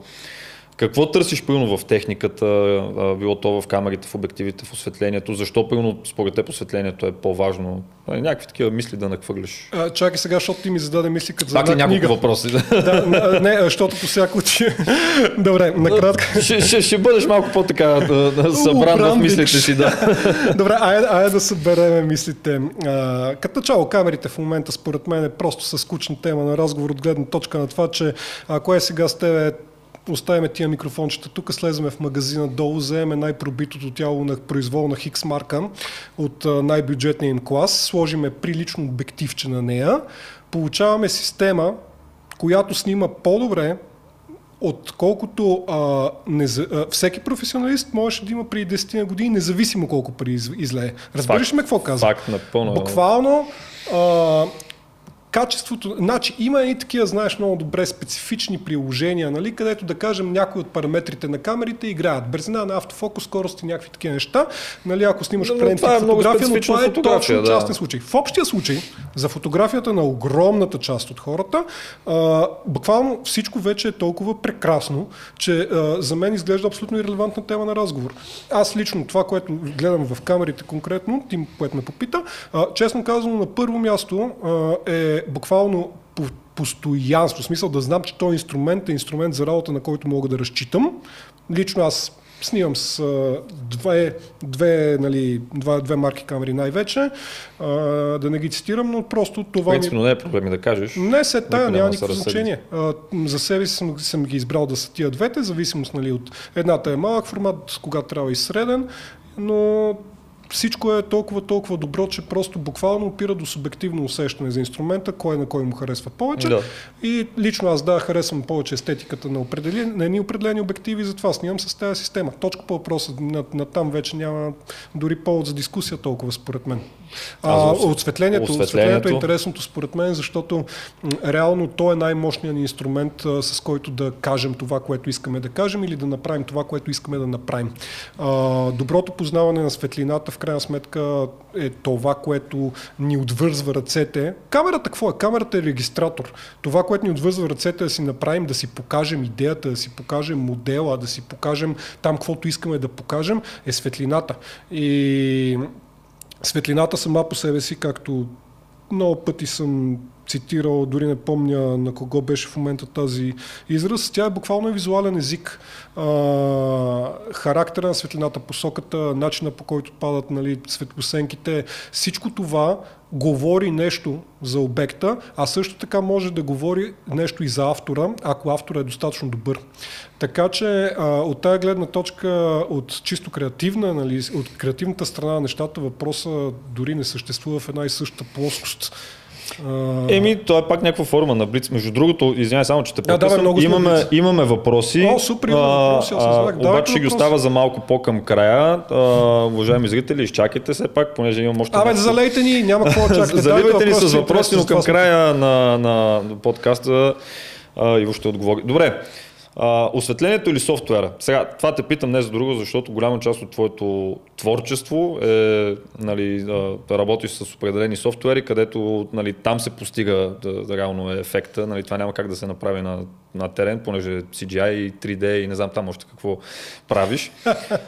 какво търсиш примерно в техниката, било то в камерите, в обективите, в осветлението? Защо примерно според теб осветлението е по-важно? Някакви такива мисли да нахвърлиш. А, чакай сега, защото ти ми зададе мисли като за една няколко книга. въпроси. да, не, защото по всяко ти... Добре, накратко. Ще, ще, ще бъдеш малко по-така да, да събран в мислите си, да. Добре, айде, айде да събереме мислите. А, като начало, камерите в момента според мен е просто са скучна тема на разговор от гледна точка на това, че ако е сега с тебе оставяме тия микрофончета тук, слеземе в магазина долу, вземем най-пробитото тяло на произволна Хикс марка от най-бюджетния им клас, сложиме прилично обективче на нея, получаваме система, която снима по-добре, отколкото а, не, а, всеки професионалист можеше да има преди 10 на години, независимо колко пари излее. Разбираш ме какво казвам? Факт, напълно. Буквално а, качеството, значи има и такива, знаеш, много добре специфични приложения, нали, където да кажем някои от параметрите на камерите играят. Бързина на автофокус, скорост и някакви такива неща. Нали, ако снимаш определен тип е фотография, но това е точно да. частен случай. В общия случай, за фотографията на огромната част от хората, а, буквално всичко вече е толкова прекрасно, че а, за мен изглежда абсолютно ирелевантна тема на разговор. Аз лично това, което гледам в камерите конкретно, тим, което ме попита, а, честно казано, на първо място а, е буквално по постоянство, в смисъл да знам, че този инструмент е инструмент за работа, на който мога да разчитам. Лично аз снимам с а, две, две, нали, два, две марки камери най-вече, а, да не ги цитирам, но просто това... Принципно ми... не е проблеми да кажеш. Не, се тая, няма никакво значение. А, за себе си съм, съм ги избрал да са тия двете, зависимост нали, от едната е малък формат, когато трябва и среден, но всичко е толкова, толкова добро, че просто буквално опира до субективно усещане за инструмента, кой на кой му харесва повече. Да. И лично аз да, харесвам повече естетиката на, определени, на едни определени обективи, затова снимам с тази система. Точка по въпроса, на, на там вече няма дори повод за дискусия толкова, според мен. А, осветлението, осветлението е интересното според мен, защото реално то е най-мощният ни инструмент, а, с който да кажем това, което искаме да кажем или да направим това, което искаме да направим. А, доброто познаване на светлината в крайна сметка е това, което ни отвързва ръцете. Камерата какво е? Камерата е регистратор. Това, което ни отвързва ръцете е да си направим, да си покажем идеята, да си покажем модела, да си покажем там, каквото искаме да покажем, е светлината. И светлината сама по себе си, както много пъти съм цитирал, дори не помня на кого беше в момента тази израз, тя е буквално визуален език. А, характера на светлината, посоката, начина по който падат нали, светлосенките, всичко това говори нещо за обекта, а също така може да говори нещо и за автора, ако автора е достатъчно добър. Така че а, от тази гледна точка, от чисто креативна, нали, от креативната страна на нещата, въпроса дори не съществува в една и съща плоскост. Еми, това е пак някаква форма на блиц. Между другото, извинявай само, че те прекъсвам. Да, имаме, имаме въпроси. О, супер, въпроси, аз а, обаче ще ги остава за малко по-към края. А, уважаеми зрители, изчакайте се пак, понеже имам още... Абе, залейте ни, няма какво чакате. Заливайте ни с въпроси, но към края на, на подкаста а, Иво ще отговори. Добре, Осветлението или софтуера? Сега, това те питам не за друго, защото голяма част от твоето творчество е, нали, работиш с определени софтуери, където нали, там се постига да, реално е ефекта. Нали, това няма как да се направи на, на терен, понеже CGI и 3D и не знам там още какво правиш.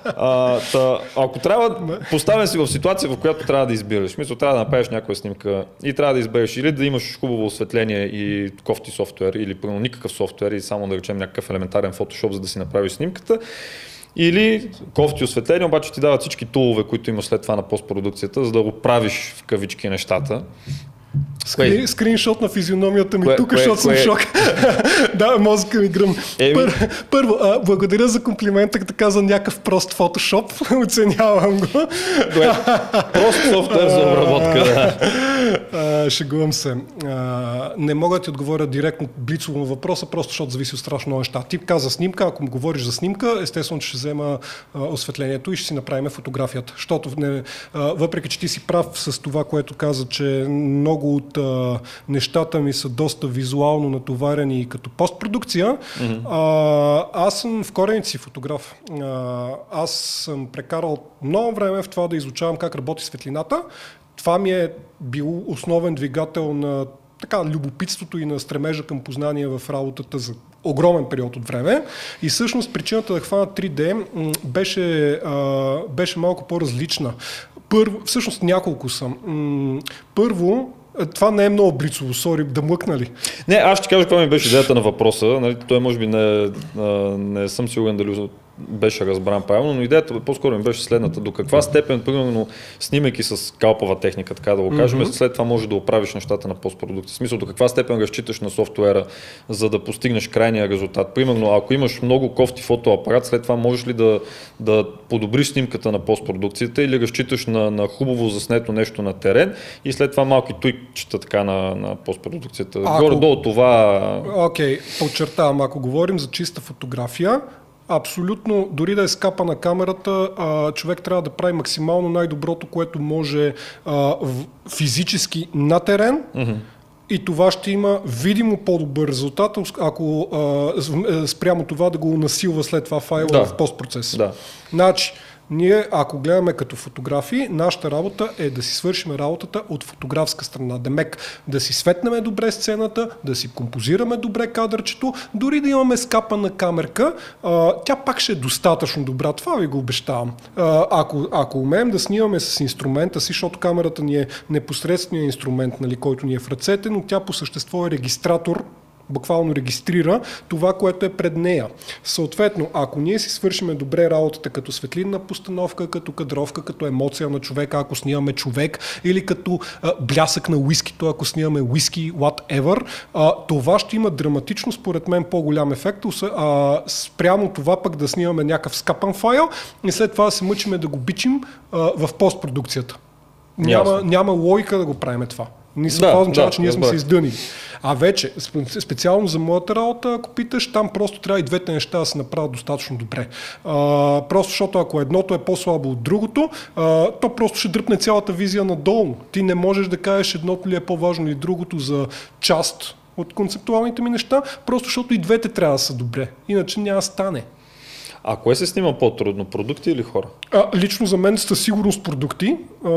А, та, ако трябва, поставен си в ситуация, в която трябва да избираш. Мисля, трябва да направиш някоя снимка и трябва да избереш или да имаш хубаво осветление и кофти софтуер, или пълно никакъв софтуер и само да речем някакъв елементарен фотошоп, за да си направиш снимката. Или кофти осветление, обаче ти дават всички тулове, които имаш след това на постпродукцията, за да го правиш в кавички нещата. Скри, скриншот на физиономията ми тук, защото съм в шок. да, мозъка ми гръм. Пър, първо, а, благодаря за комплимента, като каза някакъв прост фотошоп. Оценявам го. прост софтуер за обработка, да. А, шегувам се. А, не мога да ти отговоря директно блицово на въпроса, просто защото зависи от страшно много неща. Ти каза снимка, ако му говориш за снимка, естествено, че ще взема а, осветлението и ще си направим фотографията. Защото не, а, въпреки, че ти си прав с това, което каза, че много много от а, нещата ми са доста визуално натоварени като постпродукция. Mm-hmm. А, аз съм в корените си фотограф. А, аз съм прекарал много време в това да изучавам как работи светлината. Това ми е бил основен двигател на така, любопитството и на стремежа към познание в работата за огромен период от време. И всъщност причината да хвана 3D беше, а, беше малко по-различна. Първо, всъщност няколко съм. Първо, това не е много блицово, сори, да млъкна ли? Не, аз ще кажа какво ми беше идеята на въпроса. Нали, той може би не, не съм сигурен дали беше разбран правилно, но идеята по-скоро ми беше следната. До каква степен, примерно, снимайки с калпава техника, така да го кажем, mm-hmm. след това може да оправиш нещата на постпродукти. В смисъл, до каква степен разчиташ на софтуера, за да постигнеш крайния резултат. Примерно, ако имаш много кофти фотоапарат, след това можеш ли да, да подобриш снимката на постпродукцията или разчиташ на, на хубаво заснето нещо на терен и след това малки туйчета така на, на постпродукцията. Ако... Горе-долу това... Окей, okay, подчертавам, ако говорим за чиста фотография, Абсолютно, дори да е скапа на камерата, а, човек трябва да прави максимално най-доброто, което може а, физически на терен. Mm-hmm. И това ще има видимо по-добър резултат, ако а, спрямо това да го насилва след това файла да. в постпроцес. Да. Значи, ние, ако гледаме като фотографии, нашата работа е да си свършим работата от фотографска страна. Демек, да си светнеме добре сцената, да си композираме добре кадърчето, дори да имаме скапа на камерка, тя пак ще е достатъчно добра. Това ви го обещавам. Ако, ако умеем да снимаме с инструмента си, защото камерата ни е непосредственият инструмент, нали, който ни е в ръцете, но тя по същество е регистратор буквално регистрира това, което е пред нея. Съответно, ако ние си свършиме добре работата като светлинна постановка, като кадровка, като емоция на човека, ако снимаме човек, или като а, блясък на уискито, ако снимаме уиски, whatever, а, това ще има драматично, според мен, по-голям ефект, а, спрямо това пък да снимаме някакъв скапан файл и след това да се мъчиме да го бичим а, в постпродукцията. Няма, няма логика да го правим това. Не се да, означава, да, че ние сме се издънили. А вече, специално за моята работа, ако питаш, там просто трябва и двете неща да се направят достатъчно добре. А, просто защото ако едното е по-слабо от другото, а, то просто ще дръпне цялата визия надолу. Ти не можеш да кажеш едното ли е по-важно или другото за част от концептуалните ми неща, просто защото и двете трябва да са добре. Иначе няма стане. А кое се снима по-трудно, продукти или хора? А, лично за мен със сигурност продукти. А,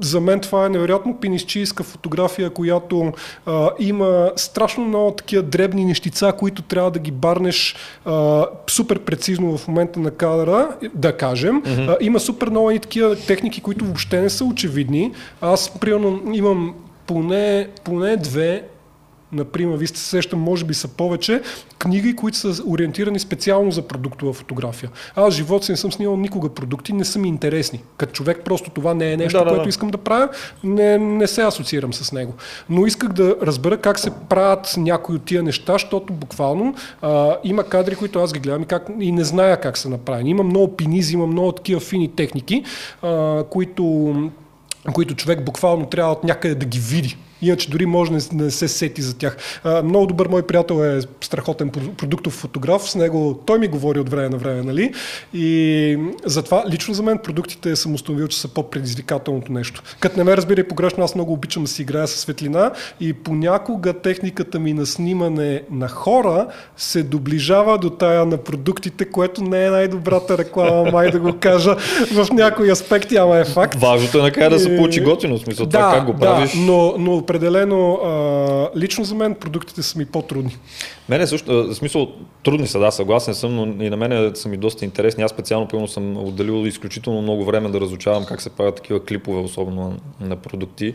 за мен това е невероятно пинисчийска фотография, която а, има страшно много такива дребни нещица, които трябва да ги барнеш а, супер прецизно в момента на кадъра, да кажем. Mm-hmm. А, има супер много и такива техники, които въобще не са очевидни. Аз, примерно, имам поне, поне две Например, вие сте сещам, може би са повече книги, които са ориентирани специално за продуктова фотография. Аз живот си не съм снимал никога продукти, не са ми интересни. Като човек просто това не е нещо, да, да, което да. искам да правя, не, не се асоциирам с него. Но исках да разбера как се правят някои от тия неща, защото буквално а, има кадри, които аз ги гледам и, как, и не зная как са направени. Има много пинизи, има много такива фини техники, а, които които човек буквално трябва от някъде да ги види Иначе дори може да не, не се сети за тях. А, много добър мой приятел е страхотен продуктов фотограф. С него той ми говори от време на време, нали? И затова лично за мен продуктите съм установил, че са по-предизвикателното нещо. Като не ме разбира и погрешно, аз много обичам да си играя с светлина и понякога техниката ми на снимане на хора се доближава до тая на продуктите, което не е най-добрата реклама, май да го кажа в някои аспекти, ама е факт. Важното е накрая да се получи готино, смисъл да, това как го правиш. Да, но, но определено а, лично за мен продуктите са ми по-трудни. Мене също, в смисъл, трудни са, да, съгласен съм, но и на мен са ми доста интересни. Аз специално, примерно, съм отделил изключително много време да разучавам как се правят такива клипове, особено на, на продукти.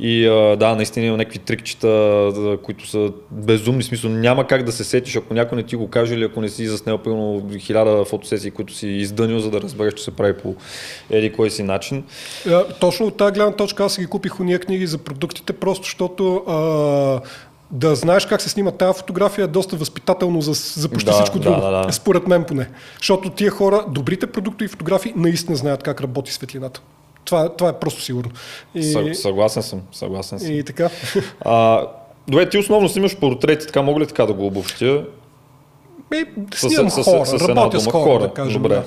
И а, да, наистина има някакви трикчета, които са безумни. Смисъл, няма как да се сетиш, ако някой не ти го каже или ако не си заснел, примерно, хиляда фотосесии, които си издънил, за да разбереш, че се прави по еди кой си начин. Точно от тази гледна точка аз ги купих уния книги за продуктите, просто защото а, да знаеш как се снима тази фотография е доста възпитателно за, за почти Да, всичко да, друго. да, да. Според мен поне. Защото тия хора, добрите продукти и фотографии, наистина знаят как работи светлината. Това, това е просто сигурно. И, Съ, съгласен съм, съгласен съм. и така. А, добре, ти основно снимаш портрети, така мога ли така да го обобщя? Снимам с, хора, с, с една работя с дума, хора, да кажем. Добре. Да.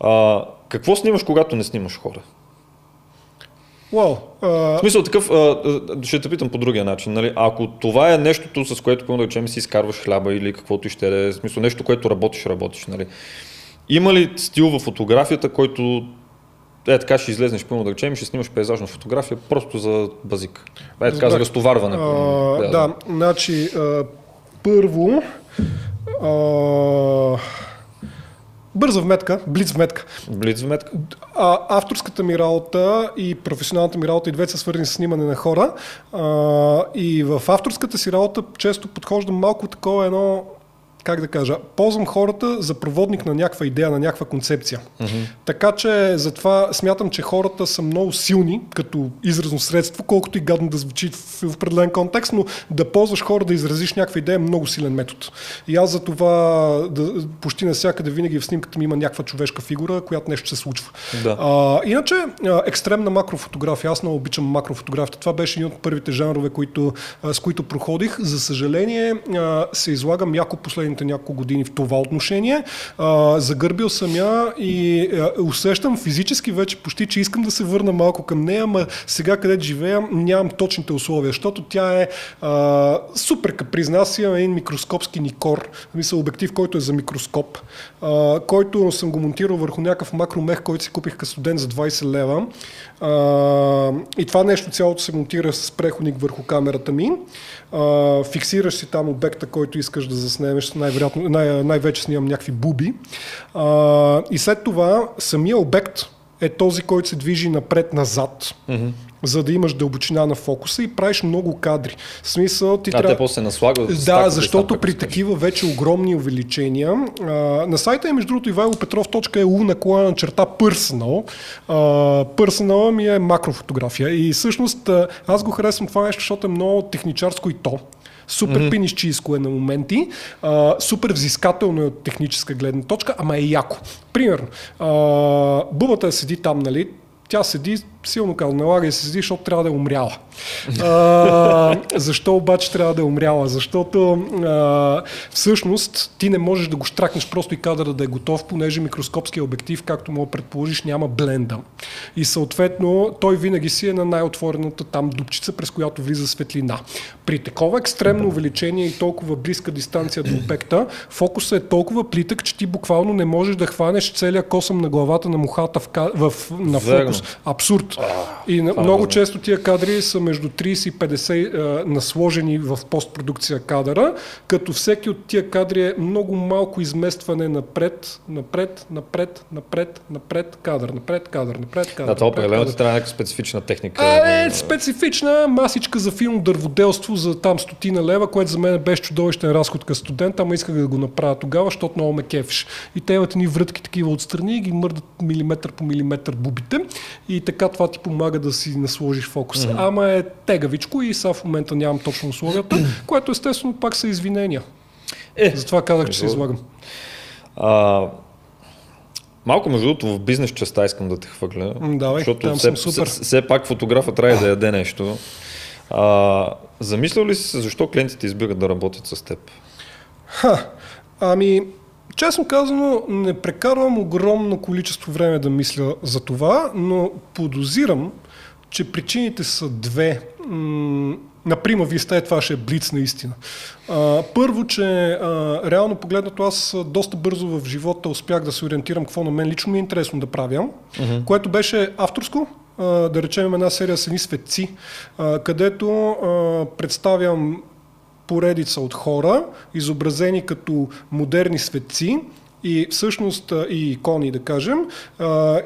А, какво снимаш, когато не снимаш хора? Уау, а, В смисъл такъв, а, ще те питам по другия начин. Нали? Ако това е нещото, с което, да речем, си изкарваш хляба или каквото и ще да е, в смисъл нещо, което работиш, работиш. Нали? Има ли стил в фотографията, който е така ще излезнеш, примерно да речем, ще снимаш пейзажна фотография просто за базик. Е така за разтоварване. примерно. А, да, значи, а, първо, бърза вметка, блиц вметка. Блиц вметка. А, авторската ми работа и професионалната ми работа и двете са свързани с снимане на хора. А, и в авторската си работа често подхождам малко такова едно как да кажа, ползвам хората за проводник на някаква идея, на някаква концепция. Mm-hmm. Така че затова смятам, че хората са много силни като изразно средство, колкото и гадно да звучи в определен контекст, но да ползваш хора да изразиш някаква идея е много силен метод. И аз за това да, почти навсякъде винаги в снимката ми има някаква човешка фигура, която нещо се случва. Да. А, иначе, а, екстремна макрофотография. Аз много обичам макрофотографията. Това беше един от първите жанрове, които, а, с които проходих. За съжаление, а, се излагам яко последните няколко години в това отношение. А, загърбил съм я и а, усещам физически вече почти, че искам да се върна малко към нея, ама сега където живея нямам точните условия, защото тя е а, супер капризна. Аз имам един микроскопски Никор, мисля обектив, който е за микроскоп, който съм го монтирал върху някакъв макромех, който си купих като студент за 20 лева. А, и това нещо цялото се монтира с преходник върху камерата ми. А, фиксираш си там обекта, който искаш да заснемеш. Най-вероятно, най- най-вече снимам някакви буби. А, и след това самия обект е този, който се движи напред-назад, mm-hmm. За да имаш дълбочина на фокуса и правиш много кадри. В смисъл, ти А трябва... те после се наслагват. Да, защото при такива вече огромни увеличения, а, на сайта е между другото ivailopetrov.eu наклона черта personal. А, personal ми е макрофотография и всъщност аз го харесвам това нещо, защото е много техничарско и то. Супер mm-hmm. пинищийско е на моменти, а, супер взискателно е от техническа гледна точка, ама е яко. Примерно, а, бубата седи там, нали, тя седи, силно казвам, налага и се седи, защото трябва да е умряла. А, защо обаче трябва да е умряла? Защото а, всъщност ти не можеш да го штракнеш просто и кадъра да е готов, понеже микроскопския обектив, както мога предположиш, няма бленда. И съответно той винаги си е на най-отворената там дупчица, през която влиза светлина. При такова екстремно увеличение и толкова близка дистанция до обекта, фокусът е толкова плитък, че ти буквално не можеш да хванеш целия косъм на главата на мухата в, в, на фокус. Абсурд. И на, е много често тия кадри са между 30 и 50 а, насложени в постпродукция кадъра, като всеки от тия кадри е много малко изместване напред, напред, напред, напред, напред, кадър, напред, кадър, напред, кадър. Да, това определено ти трябва някаква специфична техника. А, е, специфична масичка за филм дърводелство за там стотина лева, което за мен беше чудовищен разход като студент, ама исках да го направя тогава, защото много ме кефиш. И те имат ни врътки такива отстрани и ги мърдат милиметър по милиметър бубите и така това ти помага да си насложиш фокуса. Mm-hmm. Ама е тегавичко и сега в момента нямам точно условията, което естествено пак са извинения. Е, Затова казах, че се между- излагам. А, малко между другото в бизнес частта искам да те хвърля. Давай, защото все, съм супер. все, все пак фотографа трябва да яде нещо. А, замислял ли си се защо клиентите избират да работят с теб? Ха, ами, честно казано, не прекарвам огромно количество време да мисля за това, но подозирам, че причините са две. М- Например, вие сте, това ще е блиц наистина. А, първо, че а, реално погледнато аз доста бързо в живота успях да се ориентирам какво на мен лично ми е интересно да правя, uh-huh. което беше авторско, да речем една серия с едни светци, където представям поредица от хора, изобразени като модерни светци, и всъщност и икони, да кажем,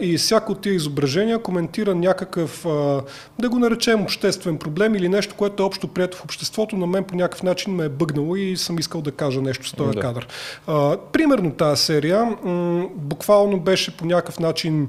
и всяко от тия изображения коментира някакъв, да го наречем обществен проблем или нещо, което е общо прието в обществото, на мен по някакъв начин ме е бъгнало и съм искал да кажа нещо с този да. кадър. Примерно тази серия буквално беше по някакъв начин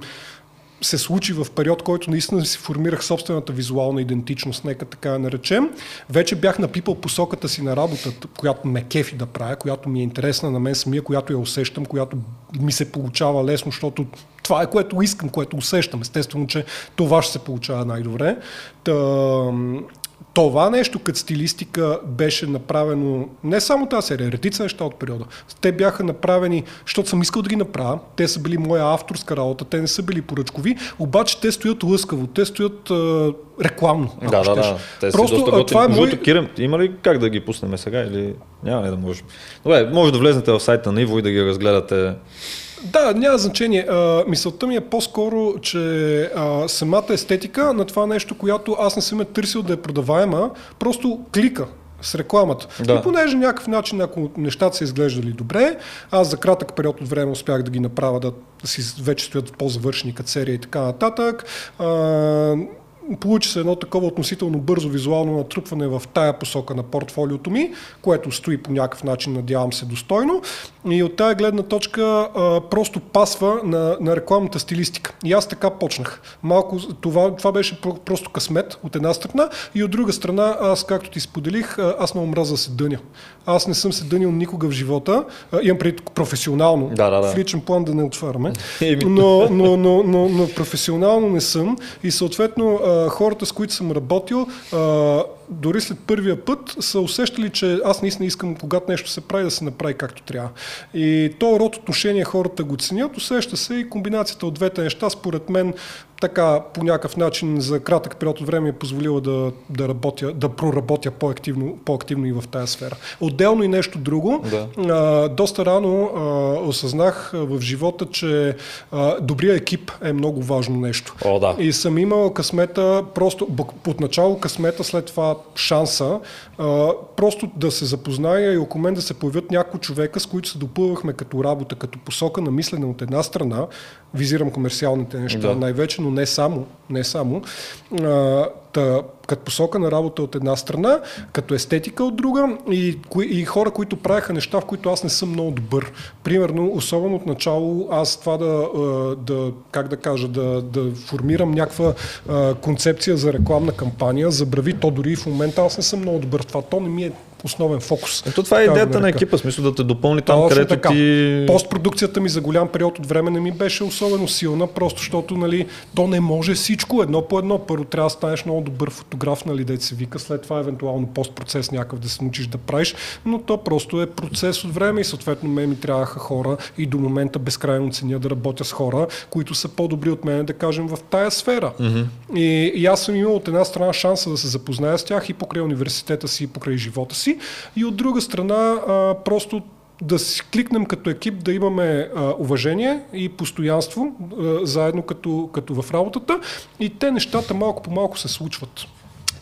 се случи в период, който наистина си формирах собствената визуална идентичност, нека така я наречем. Вече бях напипал посоката си на работата, която ме кефи да правя, която ми е интересна на мен самия, която я усещам, която ми се получава лесно, защото това е което искам, което усещам. Естествено, че това ще се получава най-добре. Та, това нещо като стилистика беше направено не само тази серия, редица неща от периода. Те бяха направени, защото съм искал да ги направя. Те са били моя авторска работа, те не са били поръчкови, обаче те стоят лъскаво, те стоят е, рекламно. Да, да, да. Те Просто, си доста това е мой... Кирам, има ли как да ги пуснем сега или няма ли да може? Добре, може да влезнете в сайта на Иво и да ги разгледате да, няма значение. А, мисълта ми е по-скоро, че а, самата естетика на това нещо, която аз не съм е търсил да е продаваема, просто клика с рекламата. Да. И понеже някакъв начин, ако нещата са изглеждали добре, аз за кратък период от време успях да ги направя да, да си вече стоят по-завършени като серия и така нататък. А, Получи се едно такова относително бързо визуално натрупване в тая посока на портфолиото ми, което стои по някакъв начин, надявам се, достойно. И от тая гледна точка а, просто пасва на, на рекламната стилистика. И аз така почнах. Малко това, това беше просто късмет от една страна и от друга страна, аз както ти споделих, аз много мраза да се дъня. Аз не съм се дънил никога в живота. А, имам преди професионално. Да, да, да. В личен план да не отваряме. Но, но, но, но, но професионално не съм. И съответно хората, с които съм работил, дори след първия път са усещали, че аз наистина искам, когато нещо се прави, да се направи както трябва. И то род отношение хората го ценят, усеща се и комбинацията от двете неща, според мен, така по някакъв начин за кратък период от време е позволила да, да, работя, да проработя по-активно, по-активно и в тази сфера. Отделно и нещо друго. Да. А, доста рано а, осъзнах в живота, че а, добрия екип е много важно нещо. О, да. И съм имал късмета, просто отначало късмета, след това шанса, а, просто да се запозная и около мен да се появят няколко човека, с които се допълвахме като работа, като посока на мислене от една страна, визирам комерциалните неща да. най-вече, но не само. Не само. А, та, като посока на работа от една страна, като естетика от друга и, и хора, които правяха неща, в които аз не съм много добър. Примерно, особено от начало, аз това да, да как да кажа, да, да формирам някаква концепция за рекламна кампания, забрави то дори и в момента аз не съм много добър в това. То не ми е основен фокус. Ето това е идеята на екипа, смисъл да те допълни там, да, където така. ти... Постпродукцията ми за голям период от време не ми беше особено силна, просто защото нали, то не може всичко едно по едно. Първо трябва да станеш много добър фотограф, нали, дете се вика, след това евентуално постпроцес някакъв да се научиш да правиш, но то просто е процес от време и съответно ме ми трябваха хора и до момента безкрайно ценя да работя с хора, които са по-добри от мен, да кажем, в тая сфера. Mm-hmm. И, и аз съм имал от една страна шанса да се запозная с тях и покрай университета си, и покрай живота си, и от друга страна просто да си кликнем като екип, да имаме а, уважение и постоянство а, заедно като, като в работата и те нещата малко по малко се случват.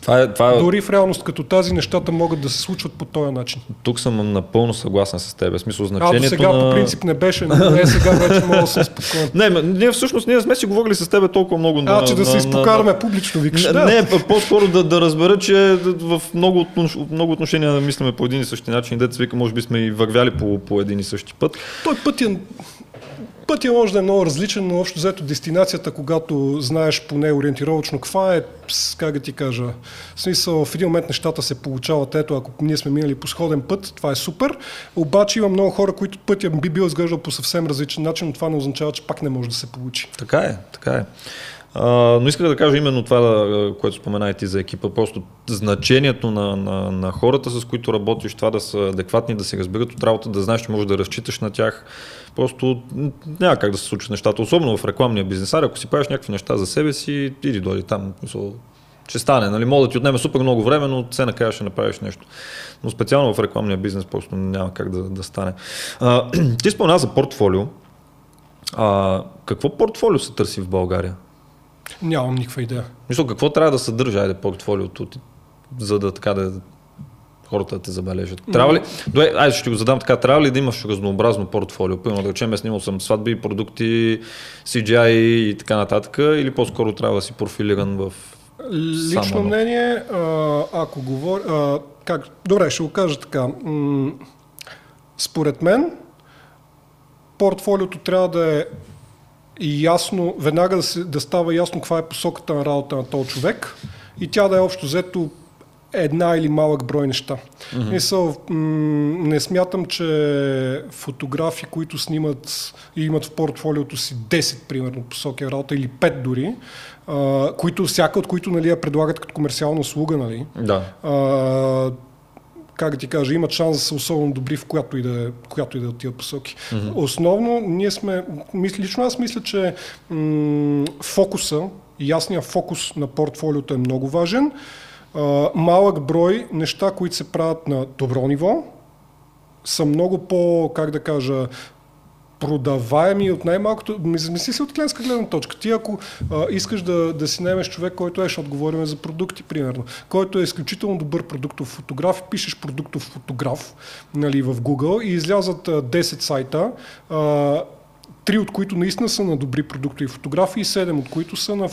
Това е, това е... Дори в реалност като тази нещата могат да се случват по този начин. Тук съм напълно съгласен с теб. Смисъл, значението а, сега на... по принцип не беше, но не сега вече мога да съм спокоен. не, ние всъщност ние сме си говорили с теб толкова много. А, на, че да на, се изпокараме на... публично, викаш. Не, да. не по-скоро да, да разбера, че в много, много отношения мислиме по един и същи начин. Дете вика, може би сме и вървяли по, по един и същи път. Той път е Пътя може да е много различен, но общо взето дестинацията, когато знаеш поне ориентировачно каква е, как да ти кажа, в смисъл в един момент нещата се получават, ето ако ние сме минали по сходен път, това е супер, обаче има много хора, които пътя би бил изглеждал по съвсем различен начин, но това не означава, че пак не може да се получи. Така е, така е. Но исках да кажа именно това, което спомена и ти за екипа. Просто значението на, на, на хората, с които работиш, това да са адекватни, да се разберат от работа, да знаеш, че можеш да разчиташ на тях. Просто няма как да се случат нещата, особено в рекламния бизнес. А ако си правиш някакви неща за себе си, иди дойди там. Ще стане, нали? Мога да ти отнеме супер много време, но все накрая ще направиш нещо. Но специално в рекламния бизнес просто няма как да, да стане. А, ти спомена за портфолио. А, какво портфолио се търси в България? Нямам никаква идея. Мисля, какво трябва да съдържа айде портфолиото ти, за да така да хората да те забележат. Трябва ли, Дое, айде ще го задам така, трябва ли да имаш разнообразно портфолио? Примерно да речем, снимал съм сватби, продукти, CGI и така нататък, или по-скоро трябва да си профилиран в Лично само мнение, ако говоря, как, добре, ще го кажа така. Според мен, портфолиото трябва да е ясно, веднага да, се, да става ясно каква е посоката на работа на този човек и тя да е общо взето една или малък брой неща. Mm-hmm. Мисъл, м- не смятам, че фотографи, които снимат и имат в портфолиото си 10, примерно, посоки работа или 5 дори, а, които, всяка от които нали, я предлагат като комерциална услуга, нали? Да. А, как да ти кажа, имат шанс да са особено добри в която и да, която и да отиват посоки. Mm-hmm. Основно, ние сме, лично аз мисля, че м- фокуса, ясният фокус на портфолиото е много важен. А, малък брой неща, които се правят на добро ниво, са много по, как да кажа, продаваеми от най-малкото, мисли си от клиентска гледна точка. Ти ако а, искаш да, да си наемеш човек, който е, ще отговорим за продукти, примерно, който е изключително добър продуктов фотограф, пишеш продуктов фотограф нали, в Google и излязат а, 10 сайта, а, три от които наистина са на добри продуктови фотографии, седем от които са на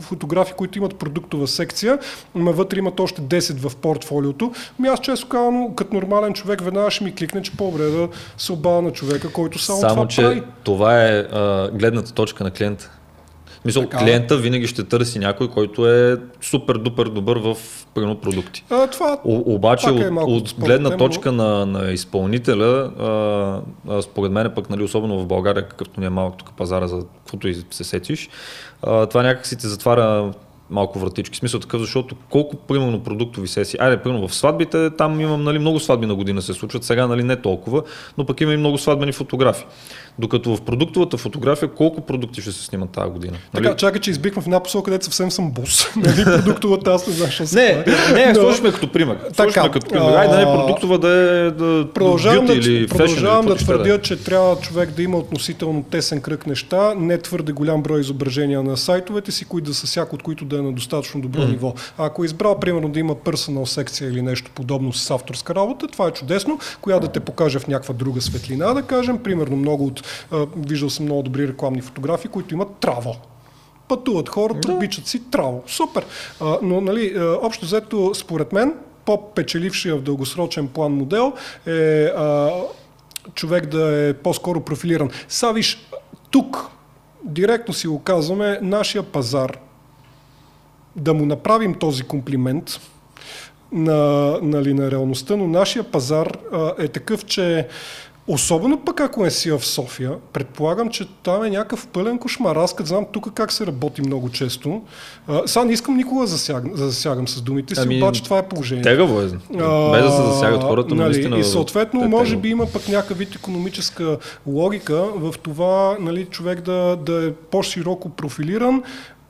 фотографии, които имат продуктова секция, но вътре имат още 10 в портфолиото. Ми аз често казвам, като нормален човек веднага ще ми кликне, че по-добре да се обава на човека, който само, само това че прави. това е а, гледната точка на клиента. Мисъл, така. клиента винаги ще търси някой, който е супер дупер добър в примерно продукти. А, това О, обаче е от, от гледна точка на, на изпълнителя, а, а, според мен пък, нали, особено в България, какъвто ни е малък тук пазара, за каквото и се сетиш, а, това някак си те затваря малко вратички. Смисъл такъв, защото колко примерно продуктови сесии, айде, примерно в сватбите, там имам нали, много сватби на година се случват, сега нали, не толкова, но пък има и много сватбени фотографии. Докато в продуктовата фотография, колко продукти ще се снимат тази година? Нали? Така, чакай, че избихме в една посока, където съвсем съм бос. нали, продуктовата аз не знам, що Не, не, но... слушаме като пример. Така, като пример. Айде, да не продуктова да е да, продължавам да, или продължавам да твърдя, да. че трябва човек да има относително тесен кръг неща, не твърде голям брой изображения на сайтовете си, които да са всяко от които да е на достатъчно добро mm. ниво. А ако е избрал, примерно, да има персонал секция или нещо подобно с авторска работа, това е чудесно, коя да те покаже в някаква друга светлина, да кажем. Примерно, много от виждал съм много добри рекламни фотографии, които имат траво. Пътуват хората, да. обичат си траво. Супер. А, но, нали, общо взето, според мен, по-печелившия в дългосрочен план модел е а, човек да е по-скоро профилиран. Савиш, тук, директно си го казваме, нашия пазар, да му направим този комплимент на, нали, на реалността, но нашия пазар а, е такъв, че Особено пък ако не си в София, предполагам, че там е някакъв пълен кошмар. Аз като знам тук как се работи много често. А, сега не искам никога да засягам, да засягам с думите си, ами, обаче това е положение. Тегаво е. Без да се засягат хората, нали, наистина. И съответно, е може би има пък някакъв вид економическа логика в това нали, човек да, да е по-широко профилиран,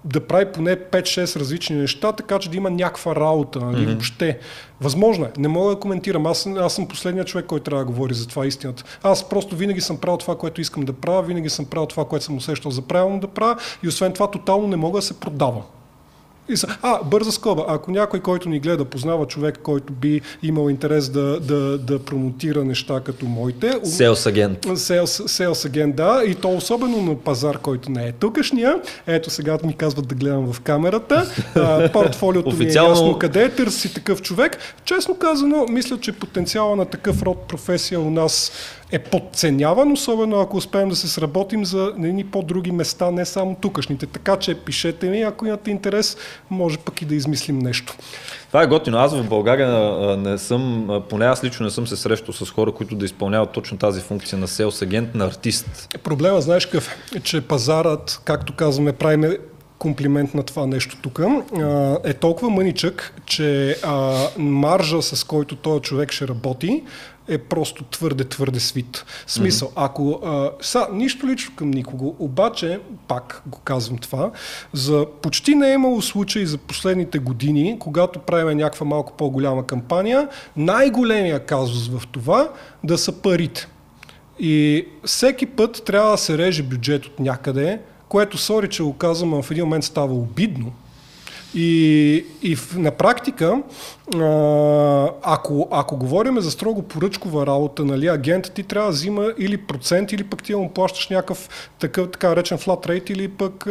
да прави поне 5-6 различни неща, така че да има някаква работа, нали, mm-hmm. въобще. Възможно е. Не мога да коментирам. Аз, аз съм последният човек, който трябва да говори за това истината. Аз просто винаги съм правил това, което искам да правя, винаги съм правил това, което съм усещал за правилно да правя и освен това тотално не мога да се продавам. И са, а, бърза скоба. Ако някой, който ни гледа, познава човек, който би имал интерес да, да, да промотира неща като моите. Селс агент. Селс агент, да. И то особено на пазар, който не е тукашния. Ето сега ми казват да гледам в камерата. А, портфолиото Официално... ми е ясно къде е. Търси такъв човек. Честно казано, мисля, че потенциала на такъв род професия у нас е подценяван, особено ако успеем да се сработим за едни по-други места, не само тукашните. Така че пишете ми, ако имате интерес, може пък и да измислим нещо. Това е готино. Аз в България не съм, поне аз лично не съм се срещал с хора, които да изпълняват точно тази функция на селс агент, на артист. Проблема, знаеш какъв е, че пазарът, както казваме, правиме комплимент на това нещо тук, е толкова мъничък, че маржа с който този човек ще работи е просто твърде, твърде свит. Смисъл, mm-hmm. ако... А, са, нищо лично към никого, обаче, пак го казвам това, за почти не е имало случаи за последните години, когато правим някаква малко по-голяма кампания, най-големия казус в това да са парите. И всеки път трябва да се реже бюджет от някъде, което, сори, че го казвам, в един момент става обидно, и, и на практика, ако, ако говорим за строго поръчкова работа, нали, агент ти трябва да взима или процент, или пък ти му плащаш някакъв такъв, така речен флат рейт, или пък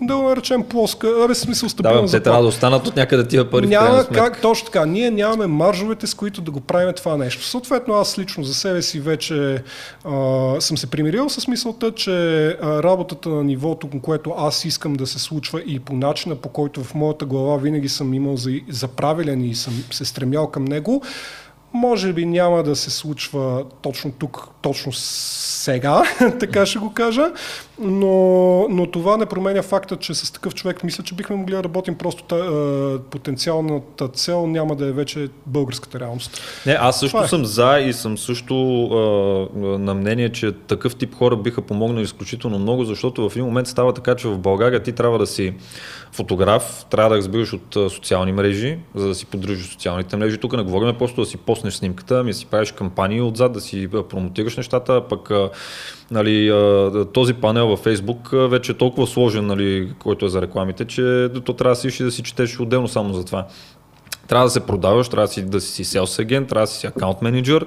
да го наречем плоска, абе смисъл стабилен. Да, те трябва да останат от някъде тия пари. Няма как, точно така. Ние нямаме маржовете, с които да го правим това нещо. Съответно, аз лично за себе си вече а, съм се примирил с мисълта, че а, работата на нивото, което аз искам да се случва и по начина, по който в моята глава винаги съм имал за, за правилен и съм се стремял към него, може би няма да се случва точно тук, точно сега, така ще го кажа, но, но това не променя факта, че с такъв човек мисля, че бихме могли да работим просто та, потенциалната цел няма да е вече българската реалност. Не, аз също е. съм за и съм също а, на мнение, че такъв тип хора биха помогнали изключително много, защото в един момент става така, че в България ти трябва да си фотограф, трябва да разбираш от социални мрежи, за да си поддържаш социалните мрежи. Тук не говорим просто да си поснеш снимката, ами да си правиш кампании отзад, да си промотираш нещата, пък нали, този панел във Facebook вече е толкова сложен, нали, който е за рекламите, че то трябва да си да си четеш отделно само за това. Трябва да се продаваш, трябва да си, да си селс агент, трябва да си аккаунт менеджер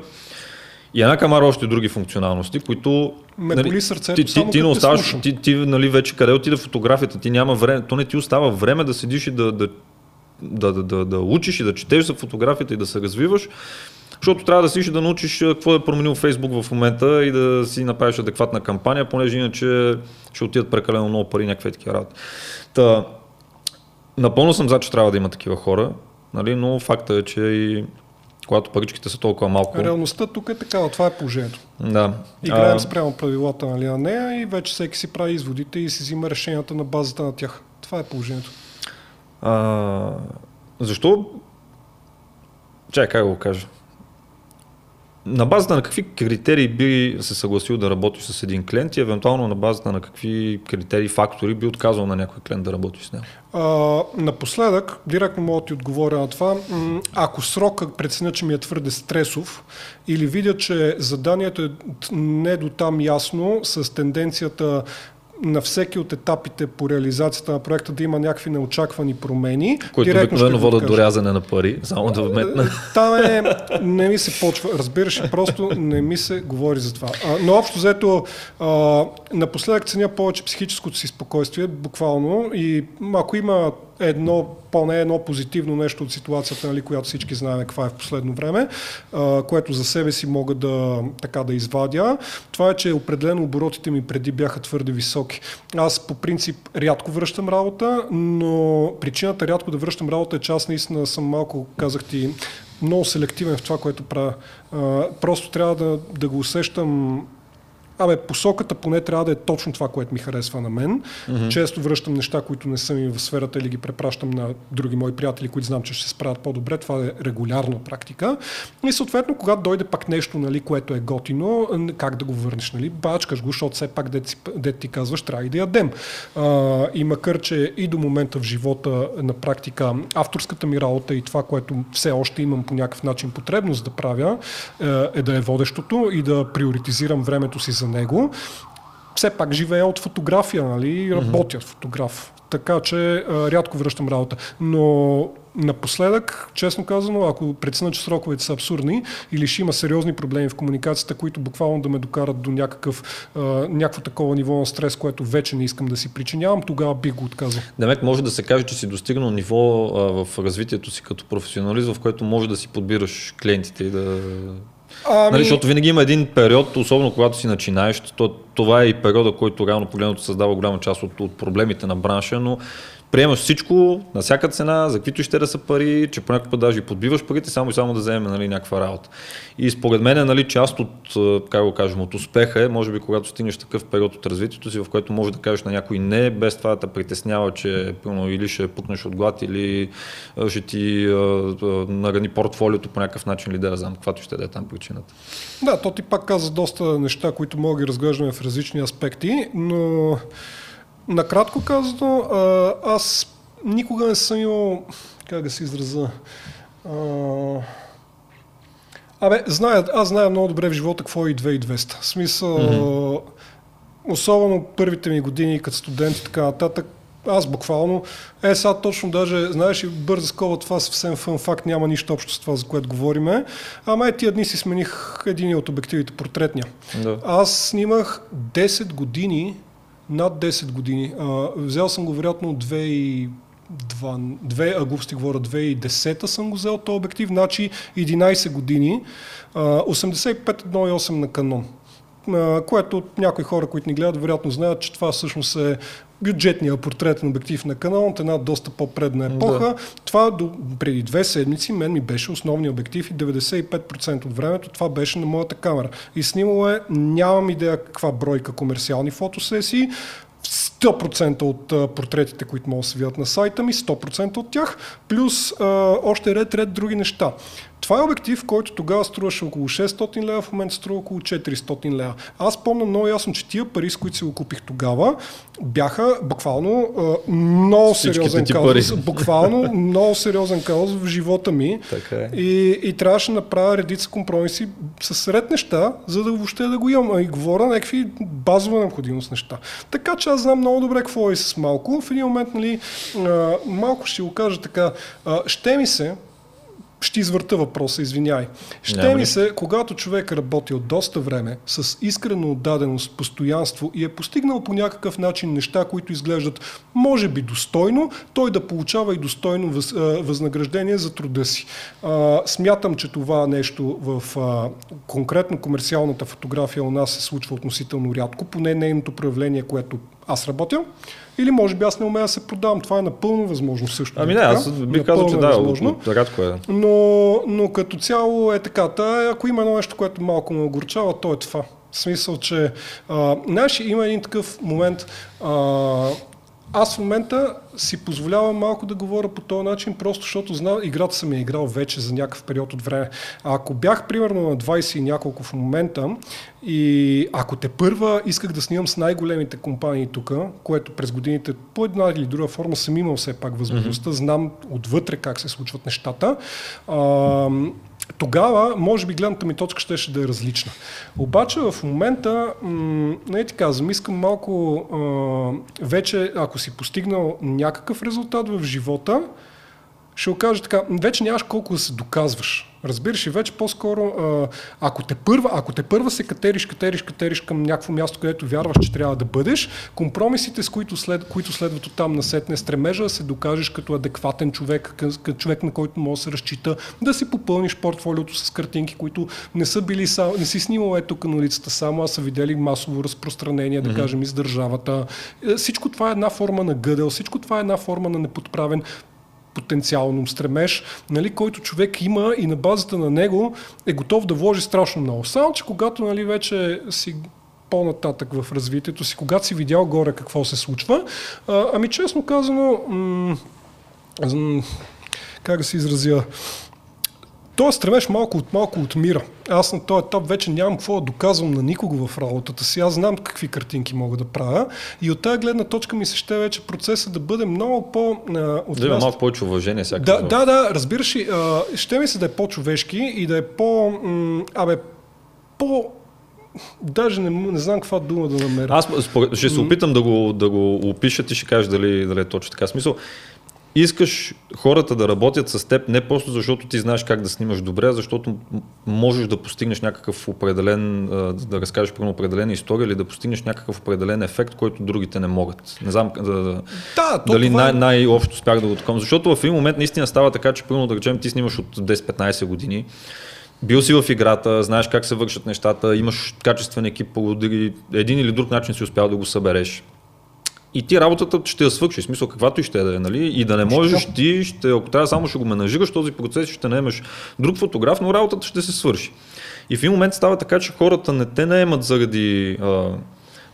и една камара още други функционалности, които ме нали, боли сърцето, ти, само ти, ти не оставаш, ти, ти, нали, вече къде отида фотографията, ти няма време, то не ти остава време да седиш и да, да, да, да, да, да учиш и да четеш за фотографията и да се развиваш, защото трябва да си да научиш какво е променил Фейсбук в момента и да си направиш адекватна кампания, понеже иначе ще отидат прекалено много пари, някакви такива работи. Та, напълно съм за, че трябва да има такива хора, нали, но факта е, че и когато паричките са толкова малко. Реалността тук е такава, това е положението. Да. Играем а... спрямо правилата нали, на нея и вече всеки си прави изводите и си взима решенията на базата на тях. Това е положението. А... Защо? Чакай, как го кажа? На базата на какви критерии би се съгласил да работиш с един клиент и евентуално на базата на какви критерии, фактори би отказал на някой клиент да работи с него? А, напоследък, директно мога да ти отговоря на това, ако срока преценя, че ми е твърде стресов или видя, че заданието е не до там ясно, с тенденцията на всеки от етапите по реализацията на проекта да има някакви неочаквани промени. Които обикновено водят до рязане на пари, само да вметна. Там е, не ми се почва, разбираш, просто не ми се говори за това. А, но общо взето, а, напоследък ценя повече психическото си спокойствие, буквално, и ако има едно, поне едно позитивно нещо от ситуацията, нали, която всички знаем каква е в последно време, а, което за себе си мога да, така да извадя. Това е, че определено оборотите ми преди бяха твърде високи. Аз по принцип рядко връщам работа, но причината рядко да връщам работа е, че аз наистина съм малко, казах ти, много селективен в това, което правя. Просто трябва да, да го усещам Абе, посоката поне трябва да е точно това, което ми харесва на мен. Mm-hmm. Често връщам неща, които не са ми в сферата или ги препращам на други мои приятели, които знам, че ще се справят по-добре. Това е регулярна практика. И съответно, когато дойде пак нещо, нали, което е готино, как да го върнеш? Нали? Бачкаш го, защото все пак, дет, дет ти казваш, трябва и да ядем. А, и макар, че и до момента в живота на практика авторската ми работа и това, което все още имам по някакъв начин потребност да правя, е, е да е водещото и да приоритизирам времето си за за него. Все пак живея от фотография, нали, работя mm-hmm. фотограф. Така че а, рядко връщам работа. Но напоследък, честно казано, ако преценя, че сроковете са абсурдни или ще има сериозни проблеми в комуникацията, които буквално да ме докарат до някакъв, а, някакво такова ниво на стрес, което вече не искам да си причинявам, тогава бих го отказал. Демек може да се каже, че си достигнал ниво а, в развитието си като професионалист, в което може да си подбираш клиентите и да Ами... Нали, защото винаги има един период, особено когато си начинаеш, то, това е и периода, който реално погледното създава голяма част от, от проблемите на бранша, но приемаш всичко на всяка цена, за каквито ще да са пари, че понякога път даже и подбиваш парите, само и само да вземем нали, някаква работа. И според мен нали, част от, как го кажем, от успеха е, може би когато стигнеш такъв период от развитието си, в който може да кажеш на някой не, без това да те притеснява, че пълно, или ще пукнеш от глад, или ще ти нарани портфолиото по някакъв начин, или да знам, каквато ще да е там причината. Да, то ти пак каза доста неща, които мога да разглеждаме в различни аспекти, но накратко казано, аз никога не съм имал, как да се израза, Абе, зная, аз зная много добре в живота какво е и 2200. В смисъл, mm-hmm. особено първите ми години като студент и така нататък, аз буквално, е сега точно даже, знаеш и бърза скоба, това съвсем фън факт, няма нищо общо с това, за което говориме. Ама е тия дни си смених един от обективите, портретния. Да. Аз снимах 10 години, над 10 години. А, взел съм го вероятно 2 два, две, а глупости говоря, 2010 съм го взел този обектив, значи 11 години, 85-1.8 на канон което някои хора, които ни гледат, вероятно знаят, че това всъщност е бюджетния портретен обектив на канал от една доста по-предна епоха. Да. Това до, преди две седмици мен ми беше основния обектив и 95% от времето това беше на моята камера. И снимало е, нямам идея каква бройка комерциални фотосесии, 100% от портретите, които могат да се видят на сайта ми, 100% от тях, плюс а, още ред, ред други неща. Това е обектив, който тогава струваше около 600 лева, в момента струва около 400 лева. Аз помня много ясно, че тия пари, с които си го купих тогава, бяха буквално а, много сериозен казус. Буквално много сериозен казус в живота ми. Така е. и, и трябваше да направя редица компромиси с ред неща, за да въобще да го имам. И говоря някакви базова необходимост неща. Така че аз знам много добре какво е с малко. В един момент, нали, малко ще го кажа така, ще ми се, ще извърта въпроса, извиняй. Ще ми се, когато човек работи от доста време, с искрено отдаденост, постоянство и е постигнал по някакъв начин неща, които изглеждат може би достойно, той да получава и достойно въз, възнаграждение за труда си. А, смятам, че това нещо в а, конкретно комерциалната фотография у нас се случва относително рядко, поне нейното проявление, което аз работя. Или може би аз не умея да се продавам. Това е напълно възможно също. Ами не, аз бих казал, че да, възможно. рядко е. Но, но като цяло е така. Та, ако има едно нещо, което малко ме огорчава, то е това. В смисъл, че а, знаеш, има един такъв момент, а, аз в момента си позволявам малко да говоря по този начин, просто защото знам, играта съм я играл вече за някакъв период от време. А ако бях примерно на 20 и няколко в момента и ако те първа исках да снимам с най-големите компании тук, което през годините по една или друга форма съм имал все пак възможността, mm-hmm. знам отвътре как се случват нещата. А, тогава, може би, гледната ми точка ще, да е различна. Обаче в момента, не е така, искам малко а, вече, ако си постигнал някакъв резултат в живота, ще окаже така, вече нямаш колко да се доказваш. Разбираш и вече по-скоро, ако те първа, ако те първа се катериш, катериш, катериш към някакво място, където вярваш, че трябва да бъдеш, компромисите, с които, след, които следват от там насетне, стремежа да се докажеш като адекватен човек, като човек, на който може да се разчита, да си попълниш портфолиото с картинки, които не са били само, не си снимал е тук на улицата само, а са видели масово разпространение, да mm-hmm. кажем, из държавата. Е, всичко това е една форма на гъдел, всичко това е една форма на неподправен потенциално стремеж, нали, който човек има и на базата на него е готов да вложи страшно много. Само, че когато нали, вече си по-нататък в развитието си, когато си видял горе какво се случва, а, ами честно казано, м- как да се изразя, той стремеш малко от малко от мира. Аз на този етап вече нямам какво да доказвам на никого в работата си. Аз знам какви картинки мога да правя. И от тази гледна точка ми се ще вече процесът да бъде много по... От да има малко повече уважение всяка да, да, да, разбираш ли, ще ми се да е по-човешки и да е по... М, абе, по Даже не, не знам каква дума да намеря. Аз ще се опитам да го, да го опишат и ще кажа дали, дали е точно така. Смисъл, искаш хората да работят с теб не просто защото ти знаеш как да снимаш добре, а защото можеш да постигнеш някакъв определен, да разкажеш про определена история или да постигнеш някакъв определен ефект, който другите не могат. Не знам да, да, дали това... най- най-общо спях да го таком. Защото в един момент наистина става така, че примерно да речем ти снимаш от 10-15 години, бил си в играта, знаеш как се вършат нещата, имаш качествен екип, един или друг начин си успял да го събереш и ти работата ще я свършиш, смисъл каквато и ще е да е, нали? И да не можеш ти, ще, ако трябва само ще го менажираш този процес, ще наемеш друг фотограф, но работата ще се свърши. И в един момент става така, че хората не те наемат заради а,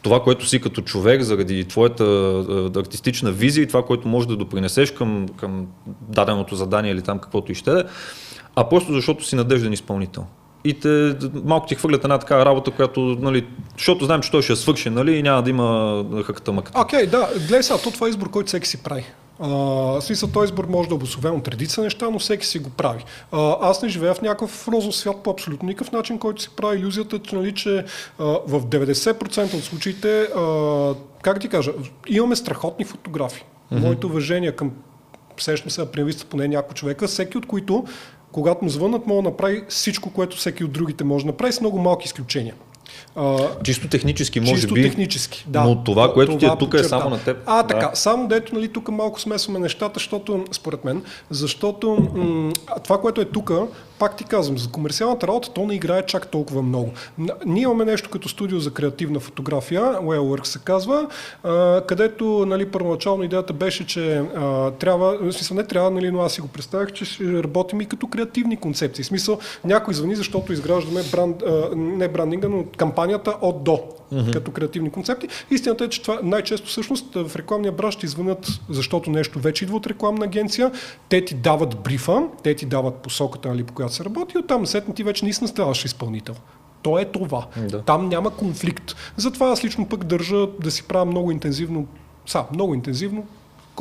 това, което си като човек, заради твоята а, артистична визия и това, което можеш да допринесеш към, към даденото задание или там каквото и ще е, а просто защото си надежден изпълнител и те, малко ти хвърлят една такава работа, която, нали, защото знаем, че той ще я свърши, нали, и няма да има хъката мъката. Окей, okay, да, гледай сега, то това е избор, който всеки си прави. Uh, смисъл, този избор може да е обособен от редица неща, но всеки си го прави. Uh, аз не живея в някакъв розов свят по абсолютно никакъв начин, който си прави иллюзията, че, нали, че uh, в 90% от случаите, uh, как ти кажа, имаме страхотни фотографии. Mm-hmm. Моето уважение към сещам се да поне няколко човека, всеки от които когато му звънат, мога да направи всичко, което всеки от другите може да направи с много малки изключения. А, чисто технически, може чисто би. технически, да. Но това, което това ти е тук е само на теб. А, така. Да. Само дето, нали, тук малко смесваме нещата, защото, според мен, защото м- това, което е тук, пак ти казвам, за комерциалната работа то не играе чак толкова много. Ние имаме нещо като студио за креативна фотография, Wellwork се казва, а, където нали, първоначално идеята беше, че а, трябва, в смисъл не трябва, нали, но аз си го представях, че ще работим и като креативни концепции. В смисъл някой звъни, защото изграждаме бранд, а, не брандинга, но кампанията от до mm-hmm. като креативни концепти. Истината е, че това най-често всъщност в рекламния браш ти звънят, защото нещо вече идва от рекламна агенция, те ти дават брифа, те ти дават посоката, нали, по която се работи, оттам сетна ти вече наистина ставаш изпълнител. То е това. Да. Там няма конфликт. Затова аз лично пък държа да си правя много интензивно, са, много интензивно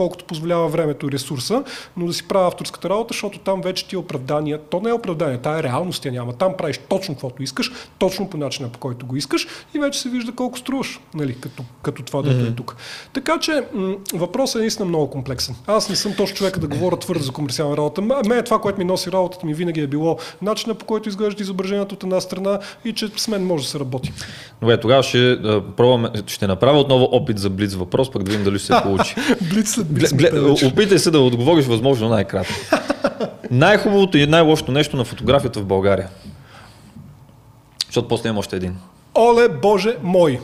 колкото позволява времето и ресурса, но да си правя авторската работа, защото там вече ти е оправдание. То не е оправдание, тая реалност я няма. Там правиш точно каквото искаш, точно по начина по който го искаш и вече се вижда колко струваш, нали, като, като това да mm-hmm. е тук. Така че м- въпросът е наистина много комплексен. Аз не съм точно човека да говоря твърдо за комерциална работа. Ме е това, което ми носи работата ми винаги е било начина по който изглежда изображението от една страна и че с мен може да се работи. Добре, тогава ще, пробваме, ще направя отново опит за блиц въпрос, пък да видим дали ще се получи. блиц опитай се да отговориш възможно най-кратко. Най-хубавото и най-лошото нещо на фотографията в България. Защото после има още един. Оле, Боже мой!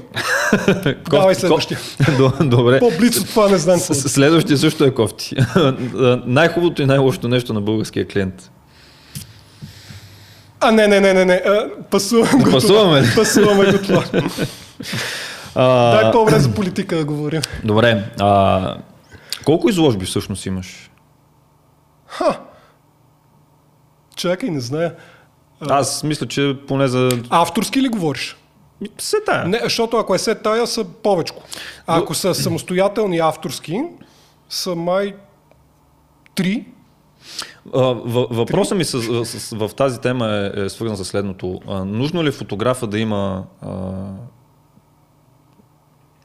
Давай следващия. Добре. По-близо това не знам. Следващия също е кофти. Най-хубавото и най-лошото нещо на българския клиент. А, не, не, не, не, не. Пасувам го Пасуваме това. Пасуваме го това. Дай по-време за политика да говорим. Добре. А, колко изложби всъщност имаш? Ха! Чакай, не зная. Аз мисля, че поне за... Авторски ли говориш? Се тая. Не, защото ако е се тая, са повечко. А ако са самостоятелни авторски, са май три. Въпросът ми с, с, в тази тема е, е свързан с следното. А, нужно ли фотографа да има а,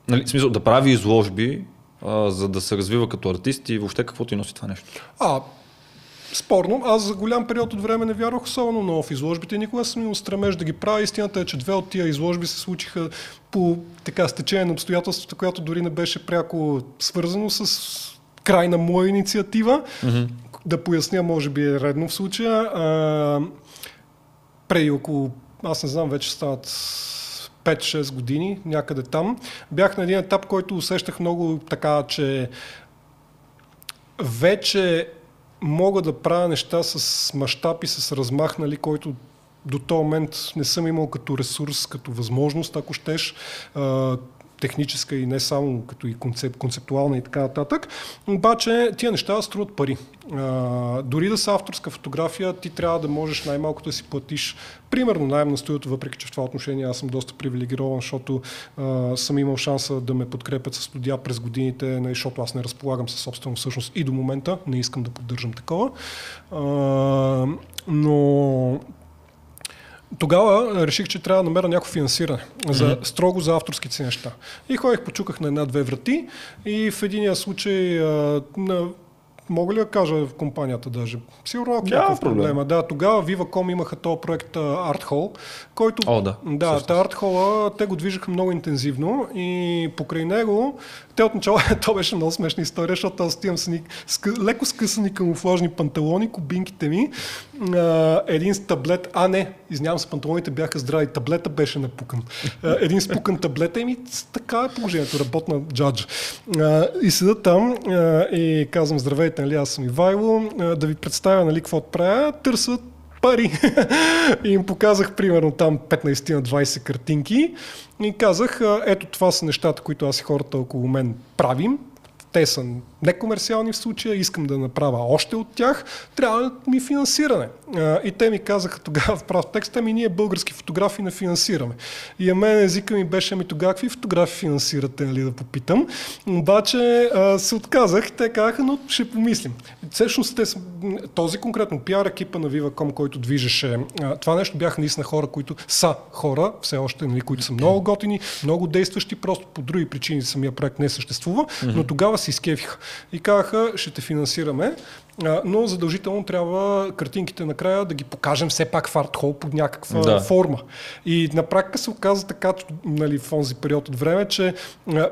нали, смисъл, да прави изложби, а, за да се развива като артист и въобще какво ти носи това нещо? А, Спорно. Аз за голям период от време не вярвах особено много в изложбите. Никога съм имал стремеж да ги правя. Истината е, че две от тия изложби се случиха по така стечение на обстоятелствата, която дори не беше пряко свързано с край на моя инициатива. Mm-hmm. Да поясня, може би е редно в случая. А, преди около, аз не знам, вече стават 5-6 години, някъде там. Бях на един етап, който усещах много така, че вече мога да правя неща с мащаб и с размах, нали, който до този момент не съм имал като ресурс, като възможност, ако щеш, техническа и не само като и концеп, концептуална и така нататък. Обаче тия неща струват пари. А, дори да са авторска фотография, ти трябва да можеш най-малко да си платиш примерно найем на студиото, въпреки че в това отношение аз съм доста привилегирован, защото а, съм имал шанса да ме подкрепят с студия през годините, нали, защото аз не разполагам със собствено всъщност и до момента, не искам да поддържам такова. А, но тогава реших, че трябва да намеря някакво финансиране, за, mm-hmm. строго за авторските си неща. И ходих, почуках на една-две врати и в единия случай а, на Мога ли да кажа в компанията даже? Сигурно ако Няма някакъв проблем. проблема. Да, тогава Viva.com имаха този проект Art Hall, който... О, да. Да, та Art Hall, те го движиха много интензивно и покрай него, те отначало, то беше много смешна история, защото аз отивам с ни, ска, леко скъсани камуфлажни панталони, кубинките ми, а, един таблет, а не, извинявам се, панталоните бяха здрави, таблета беше напукан. А, един спукан таблета и ми така е положението, работна джадж. А, и седа там а, и казвам, здравейте, нали, аз съм Ивайло, да ви представя, нали, какво правя, търсят пари. и им показах примерно там 15 на 20 картинки и казах, ето това са нещата, които аз и хората около мен правим. Те са некомерциални в случая, искам да направя още от тях, трябва да ми финансиране. И те ми казаха тогава в прав текст, ами ние български фотографи не финансираме. И а мен езика ми беше, ами тогава какви фотографи финансирате, нали, да попитам. Обаче се отказах, те казаха, но ще помислим. Всъщност те, този конкретно пиар екипа на Viva.com, който движеше това нещо, бяха наистина хора, които са хора, все още, нали, които са много готини, много действащи, просто по други причини самия проект не съществува, но тогава се изкефиха и казаха, ще те финансираме, но задължително трябва картинките накрая да ги покажем все пак в арт-хол под някаква Да. форма. И на практика се оказа така, нали, в този период от време, че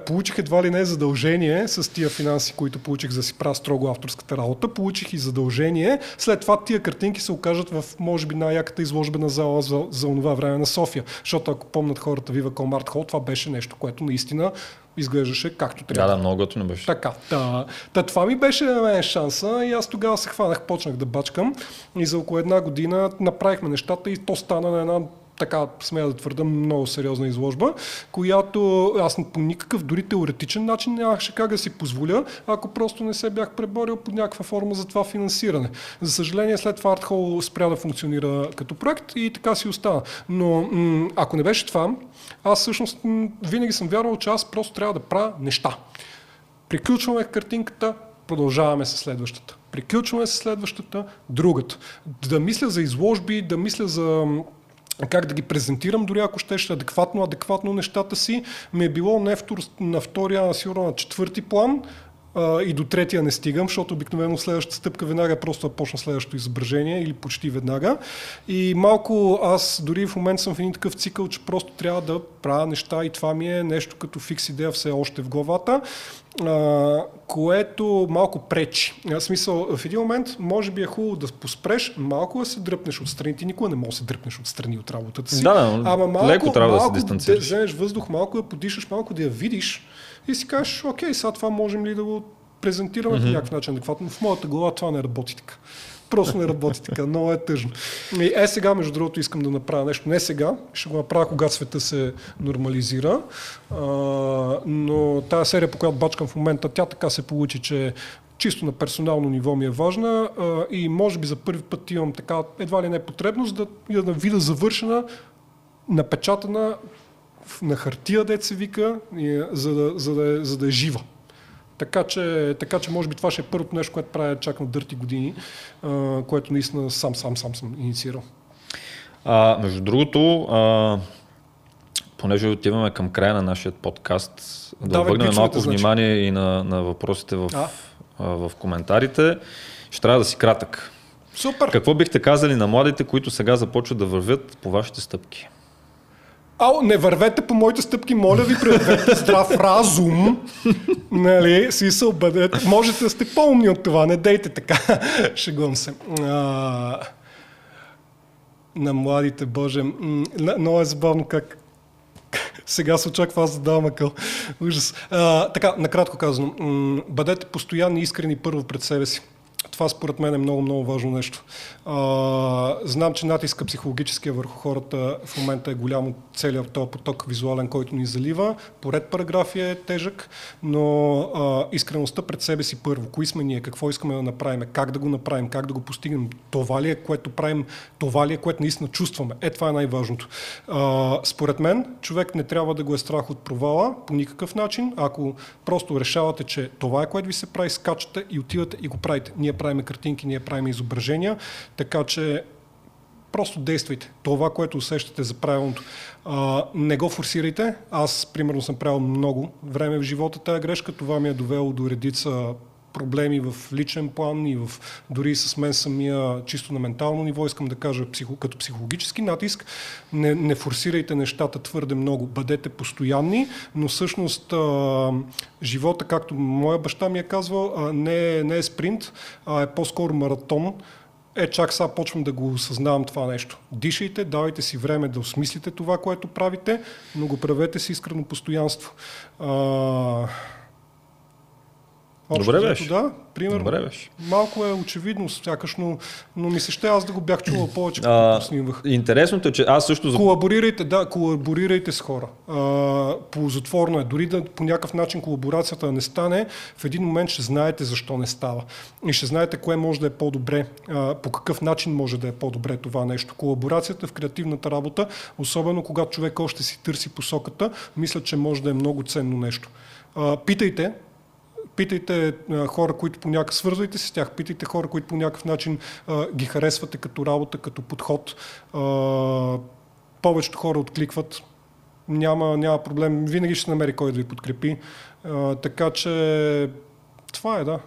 получих едва ли не задължение с тия финанси, които получих за да си правя строго авторската работа, получих и задължение. След това тия картинки се окажат в, може би, най-яката изложбена зала за, за това време на София. Защото ако помнят хората Com Art Hall, това беше нещо, което наистина изглеждаше както Да, трябва. да, много готино беше. Така, та, та това ми беше на мен шанса и аз тогава се хванах, почнах да бачкам и за около една година направихме нещата и то стана на една така, смея да твърда, много сериозна изложба, която аз по никакъв, дори теоретичен начин нямаше как да си позволя, ако просто не се бях преборил под някаква форма за това финансиране. За съжаление, след това ArtHall спря да функционира като проект и така си остана. Но м- ако не беше това, аз всъщност м- винаги съм вярвал, че аз просто трябва да правя неща. Приключваме картинката, продължаваме с следващата. Приключваме с следващата, другата. Да мисля за изложби, да мисля за как да ги презентирам, дори ако щеше адекватно, адекватно нещата си, ми е било не втор, на втория, а сигурно на четвърти план, а, и до третия не стигам, защото обикновено следващата стъпка веднага е просто да почна следващото изображение или почти веднага. И малко аз дори в момента съм в един такъв цикъл, че просто трябва да правя неща и това ми е нещо като фикс идея все още в главата, а, което малко пречи. В смисъл, в един момент може би е хубаво да поспреш, малко да се дръпнеш отстрани. Ти никога не можеш да се дръпнеш отстрани от работата си. Да, да, Ама малко, леко трябва да се малко дистанцираш. Да вземеш въздух, малко да подишаш, малко да я видиш и си кажеш, окей, сега това можем ли да го презентираме mm-hmm. по някакъв начин адекватно. В моята глава това не работи така. Просто не работи така, много е тъжно. И е сега, между другото, искам да направя нещо. Не сега, ще го направя, когато света се нормализира. А, но тази серия, по която бачкам в момента, тя така се получи, че чисто на персонално ниво ми е важна а, и може би за първи път имам така едва ли не потребност да я да видя завършена, напечатана на хартия, дет се вика, за, да, за, да, е- за да е жива. Така че, така че може би това ще е първото нещо, което правя чак на дърти години, а, което наистина сам, сам, сам съм инициирал. А, между другото, а, понеже отиваме към края на нашия подкаст, да Давай обърнем малко значи. внимание и на, на въпросите в, А. а, в коментарите, ще трябва да си кратък. Супер! Какво бихте казали на младите, които сега започват да вървят по вашите стъпки? Ау, не вървете по моите стъпки, моля ви, проявете здрав разум. нали, смисъл, бъдете. Можете да сте по-умни от това, не дейте така. Шегувам се. А, на младите, боже. Много е забавно как сега се очаква аз да давам акъл. Ужас. А, така, накратко казано, м, бъдете постоянни искрени първо пред себе си. Това според мен е много, много важно нещо. А, знам, че натиска психологическия върху хората в момента е голям от целият този поток визуален, който ни залива. Поред параграфи е тежък, но а, искреността пред себе си първо. Кои сме ние, какво искаме да направим, как да го направим, как да го постигнем, това ли е, което правим, това ли е, което наистина чувстваме. Е, това е най-важното. А, според мен, човек не трябва да го е страх от провала по никакъв начин. Ако просто решавате, че това е, което ви се прави, скачате и отивате и го правите. Ние правиме картинки, ние правиме изображения, така че просто действайте. Това, което усещате за правилното. А, не го форсирайте. Аз, примерно, съм правил много време в живота тази грешка. Това ми е довело до редица проблеми в личен план и в, дори с мен самия чисто на ментално ниво, искам да кажа психо, като психологически натиск, не, не форсирайте нещата твърде много, бъдете постоянни, но всъщност а, живота, както моя баща ми е казвал, а, не, е, не е спринт, а е по-скоро маратон, е, чак сега почвам да го осъзнавам това нещо. Дишайте, давайте си време да осмислите това, което правите, но го правете с искрено постоянство. А, Общо Добре беше. Да, примерно. Добре беше. Малко е очевидно, сякаш, но, но ми се ще аз да го бях чувал повече, като снимах. Интересното е, че аз също... Колаборирайте, да, колаборирайте с хора. А, ползотворно е. Дори да по някакъв начин колаборацията не стане, в един момент ще знаете защо не става. И ще знаете кое може да е по-добре, а, по какъв начин може да е по-добре това нещо. Колаборацията в креативната работа, особено когато човек още си търси посоката, мисля, че може да е много ценно нещо. А, питайте, питайте хора, които по някакъв, свързвайте се с тях, питайте хора, които по някакъв начин ги харесвате като работа, като подход. Повечето хора откликват, няма, няма проблем, винаги ще намери кой да ви подкрепи. А, така че това е, да.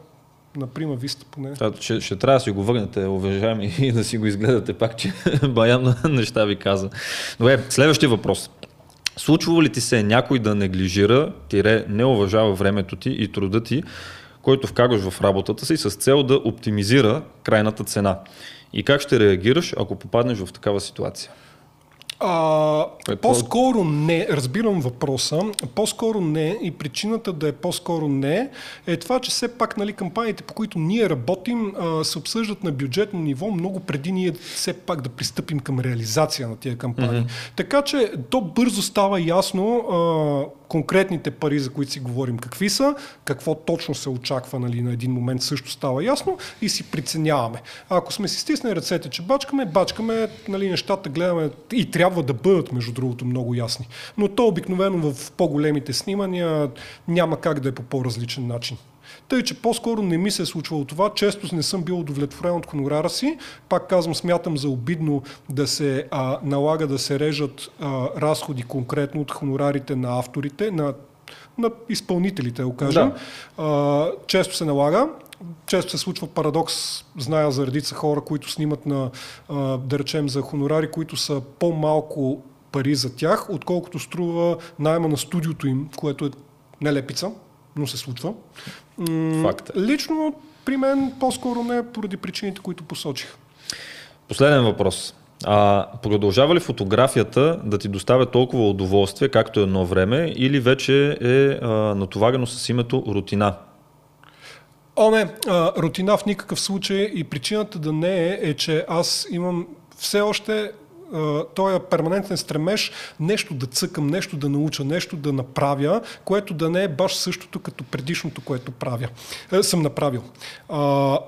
Например, виста поне. А, ще, ще трябва да си го върнете, уважаеми, и да си го изгледате пак, че баян неща ви каза. Добре, следващия въпрос. Случва ли ти се някой да неглижира, тире не уважава времето ти и труда ти, който вкарваш в работата си с цел да оптимизира крайната цена? И как ще реагираш, ако попаднеш в такава ситуация? А, е, по-скоро не, разбирам въпроса, по-скоро не и причината да е по-скоро не е това, че все пак нали, кампаниите, по които ние работим, а, се обсъждат на бюджетно ниво много преди ние все пак да пристъпим към реализация на тия кампании. Mm-hmm. Така че то бързо става ясно а, конкретните пари, за които си говорим, какви са, какво точно се очаква нали, на един момент също става ясно и си преценяваме. А ако сме си стиснали ръцете, че бачкаме, бачкаме, нали, нещата гледаме и трябва да бъдат, между другото, много ясни. Но то обикновено в по-големите снимания няма как да е по по-различен начин. Тъй, че по-скоро не ми се е случвало това. Често не съм бил удовлетворен от хонорара си. Пак казвам, смятам за обидно да се а, налага да се режат а, разходи конкретно от хонорарите на авторите, на, на изпълнителите, да кажем. Да. А, често се налага често се случва парадокс, зная за редица хора, които снимат на, да речем, за хонорари, които са по-малко пари за тях, отколкото струва найма на студиото им, което е нелепица, но се случва. Факт. Е. Лично при мен по-скоро не поради причините, които посочих. Последен въпрос. А, продължава ли фотографията да ти доставя толкова удоволствие, както едно време, или вече е а, натоварено с името рутина? О, не, а, рутина в никакъв случай и причината да не е, е, че аз имам все още този перманентен стремеж нещо да цъкам, нещо да науча, нещо да направя, което да не е баш същото като предишното, което правя. Е, съм направил. А,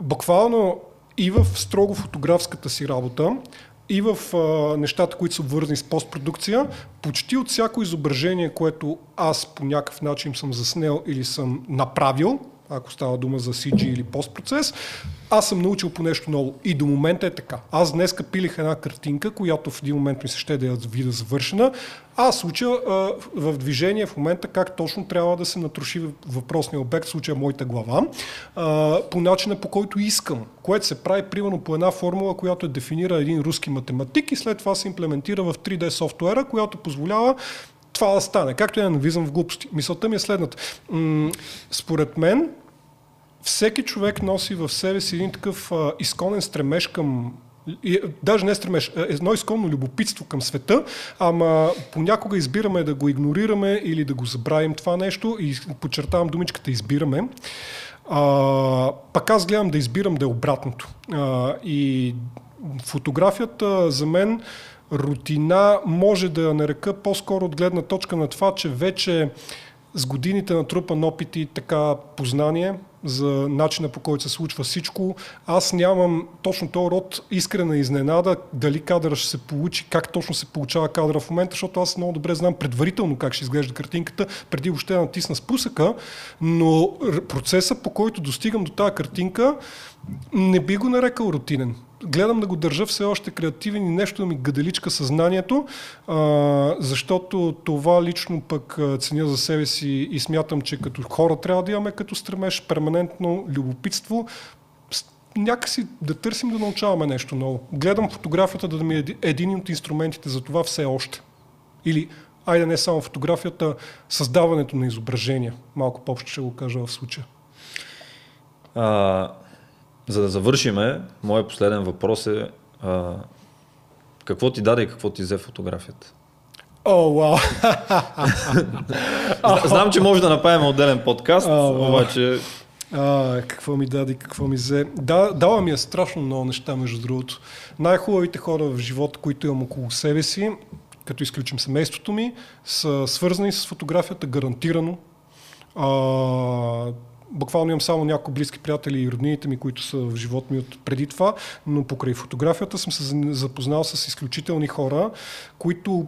буквално и в строго фотографската си работа, и в а, нещата, които са обвързани с постпродукция, почти от всяко изображение, което аз по някакъв начин съм заснел или съм направил, ако става дума за CG или постпроцес, аз съм научил по нещо ново. И до момента е така. Аз днес пилих една картинка, която в един момент ми се ще да я вида завършена. Аз уча в движение в момента как точно трябва да се натроши въпросния обект, в случая моята глава, а, по начина по който искам, което се прави примерно по една формула, която е дефинира един руски математик и след това се имплементира в 3D софтуера, която позволява това да стане. Както я навизам в глупости. Мисълта ми е следната. М- според мен, всеки човек носи в себе си един такъв а, изконен стремеж към и, даже не стремеш, едно изконно любопитство към света, ама понякога избираме да го игнорираме или да го забравим това нещо и подчертавам думичката избираме. А, пък аз гледам да избирам да е обратното. А, и фотографията за мен рутина може да я нарека по-скоро от гледна точка на това, че вече с годините натрупан опит и така познание за начина по който се случва всичко. Аз нямам точно този род искрена изненада дали кадъра ще се получи, как точно се получава кадъра в момента, защото аз много добре знам предварително как ще изглежда картинката, преди въобще да натисна спусъка, но процеса по който достигам до тази картинка не би го нарекал рутинен гледам да го държа все още креативен и нещо да ми гаделичка съзнанието, а, защото това лично пък ценя за себе си и смятам, че като хора трябва да имаме като стремеж перманентно любопитство, някакси да търсим да научаваме нещо ново. Гледам фотографията да ми е един от инструментите за това все още. Или, айде не само фотографията, създаването на изображения. Малко по-общо ще го кажа в случая. А, за да завършиме, моят последен въпрос е а, какво ти даде и какво ти взе фотографията? О, вау! Знам, че може да направим отделен подкаст, О, обаче... А, какво ми даде, какво ми взе. Да, дава ми е страшно много неща, между другото. Най-хубавите хора в живота, които имам около себе си, като изключим семейството ми, са свързани с фотографията гарантирано. А, буквално имам само някои близки приятели и роднините ми, които са в живот ми от преди това, но покрай фотографията съм се запознал с изключителни хора, които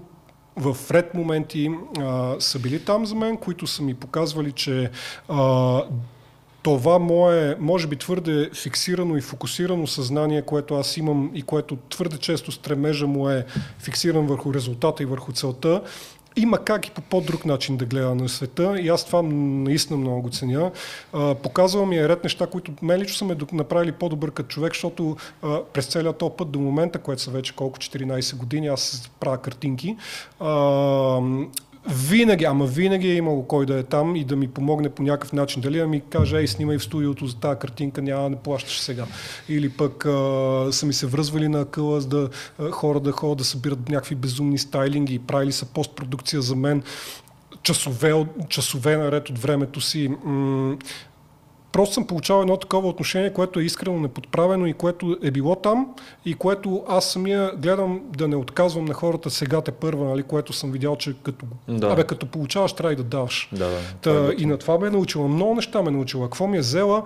в ред моменти а, са били там за мен, които са ми показвали, че а, това мое, може би твърде фиксирано и фокусирано съзнание, което аз имам и което твърде често стремежа му е фиксиран върху резултата и върху целта, има как и по по-друг начин да гледа на света и аз това наистина много го ценя. А, показва ми е ред неща, които мен лично са ме направили по-добър като човек, защото а, през целият този път до момента, което са вече колко 14 години, аз правя картинки, а, винаги, ама винаги е имало кой да е там и да ми помогне по някакъв начин. Дали да ми каже, ей, снимай в студиото за тази картинка, няма не плащаш сега. Или пък а, са ми се връзвали на къла, за да хора да ходят да събират някакви безумни стайлинги и правили са постпродукция за мен часове, часове наред от времето си. М- просто съм получавал едно такова отношение, което е искрено неподправено и което е било там и което аз самия гледам да не отказвам на хората сега те първа, нали, което съм видял, че като, Да. абе, като получаваш, трябва и да даваш. Да, да. Та, и на това ме е научила. Много неща ме е научила. Какво ми е взела?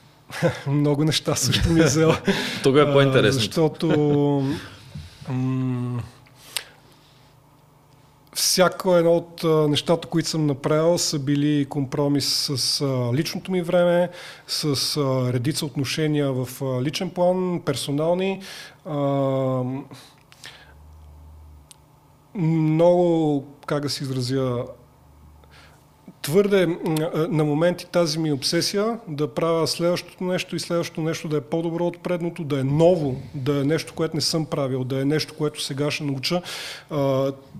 Много неща също ми е взела. Тук е по-интересно. Защото м- всяко едно от нещата, които съм направил, са били компромис с личното ми време, с редица отношения в личен план, персонални. Много, как да се изразя, твърде на моменти тази ми обсесия да правя следващото нещо и следващото нещо да е по-добро от предното, да е ново, да е нещо, което не съм правил, да е нещо, което сега ще науча.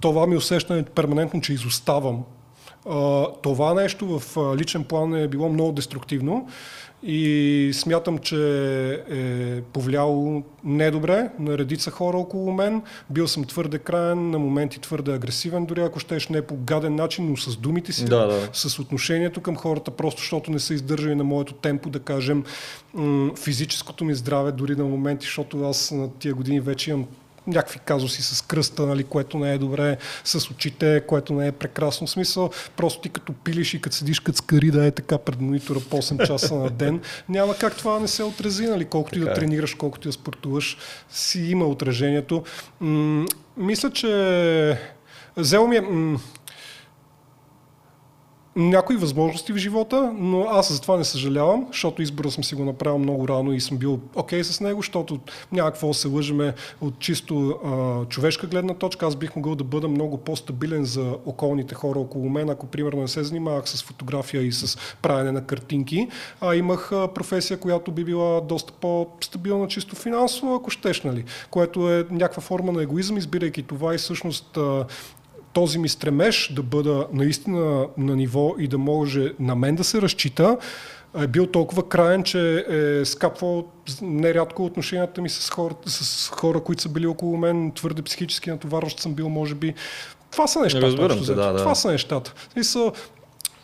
Това ми усещане перманентно, че изоставам. Това нещо в личен план е било много деструктивно и смятам, че е повлияло недобре на редица хора около мен. Бил съм твърде краен, на моменти твърде агресивен, дори ако щеш не по гаден начин, но с думите си, Да, да. с отношението към хората, просто защото не са издържали на моето темпо, да кажем, физическото ми здраве, дори на моменти, защото аз на тия години вече имам някакви казуси с кръста, нали, което не е добре, с очите, което не е прекрасно. В смисъл, просто ти като пилиш и като седиш като скари да е така пред монитора по 8 часа на ден, няма как това не се отрази, нали, колкото и да е. тренираш, колкото и да спортуваш, си има отражението. М- мисля, че взело ми е... М- някои възможности в живота, но аз за това не съжалявам, защото избора съм си го направил много рано и съм бил окей с него, защото няма какво да се лъжеме от чисто а, човешка гледна точка. Аз бих могъл да бъда много по-стабилен за околните хора около мен, ако примерно не се занимавах с фотография и с правене на картинки, а имах професия, която би била доста по-стабилна чисто финансово, ако щеш, нали? Което е някаква форма на егоизъм, избирайки това и всъщност а, този ми стремеж да бъда наистина на ниво и да може на мен да се разчита, е бил толкова краен, че е скапвал нерядко отношенията ми с хора, с хора, които са били около мен, твърде психически натоварващ съм бил, може би. Това са нещата. Разбирам общо те, да, да. Това са нещата. Смисъл,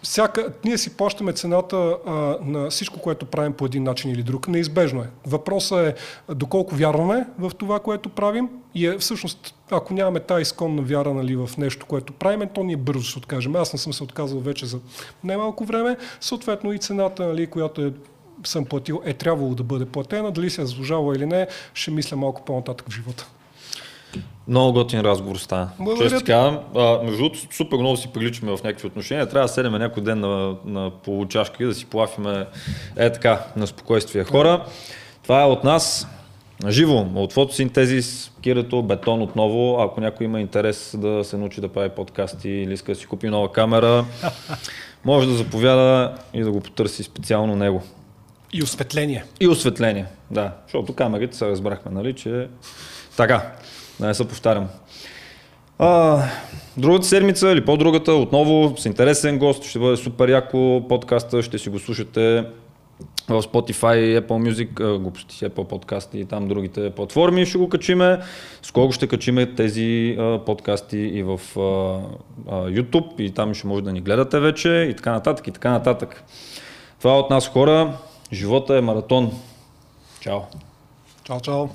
всяка, ние си плащаме цената а, на всичко, което правим по един начин или друг. Неизбежно е. Въпросът е доколко вярваме в това, което правим и е, всъщност, ако нямаме тази изконна вяра нали, в нещо, което правим, то ние бързо се откажем. Аз не съм се отказал вече за немалко време. Съответно и цената, нали, която е, съм платил, е трябвало да бъде платена. Дали се е заслужава или не, ще мисля малко по-нататък в живота. Много готин разговор стана. Често казвам, а, между другото, супер много си приличаме в някакви отношения. Трябва да седеме някой ден на, на получашка и да си плафиме е така, на спокойствие. Хора, това е от нас. Живо, от фотосинтезис, кирето, бетон отново. Ако някой има интерес да се научи да прави подкасти или иска да си купи нова камера, може да заповяда и да го потърси специално него. И осветление. И осветление, да. Защото камерите се разбрахме, нали, че така, да не се повтарям. А, другата седмица или по-другата, отново с интересен гост, ще бъде супер яко подкаста, ще си го слушате в Spotify, Apple Music, глупости, Apple Podcast и там другите платформи ще го качиме. Скоро ще качиме тези а, подкасти и в а, а, YouTube и там ще може да ни гледате вече и така нататък и така нататък. Това е от нас хора. Живота е маратон. Чао! Чао, чао.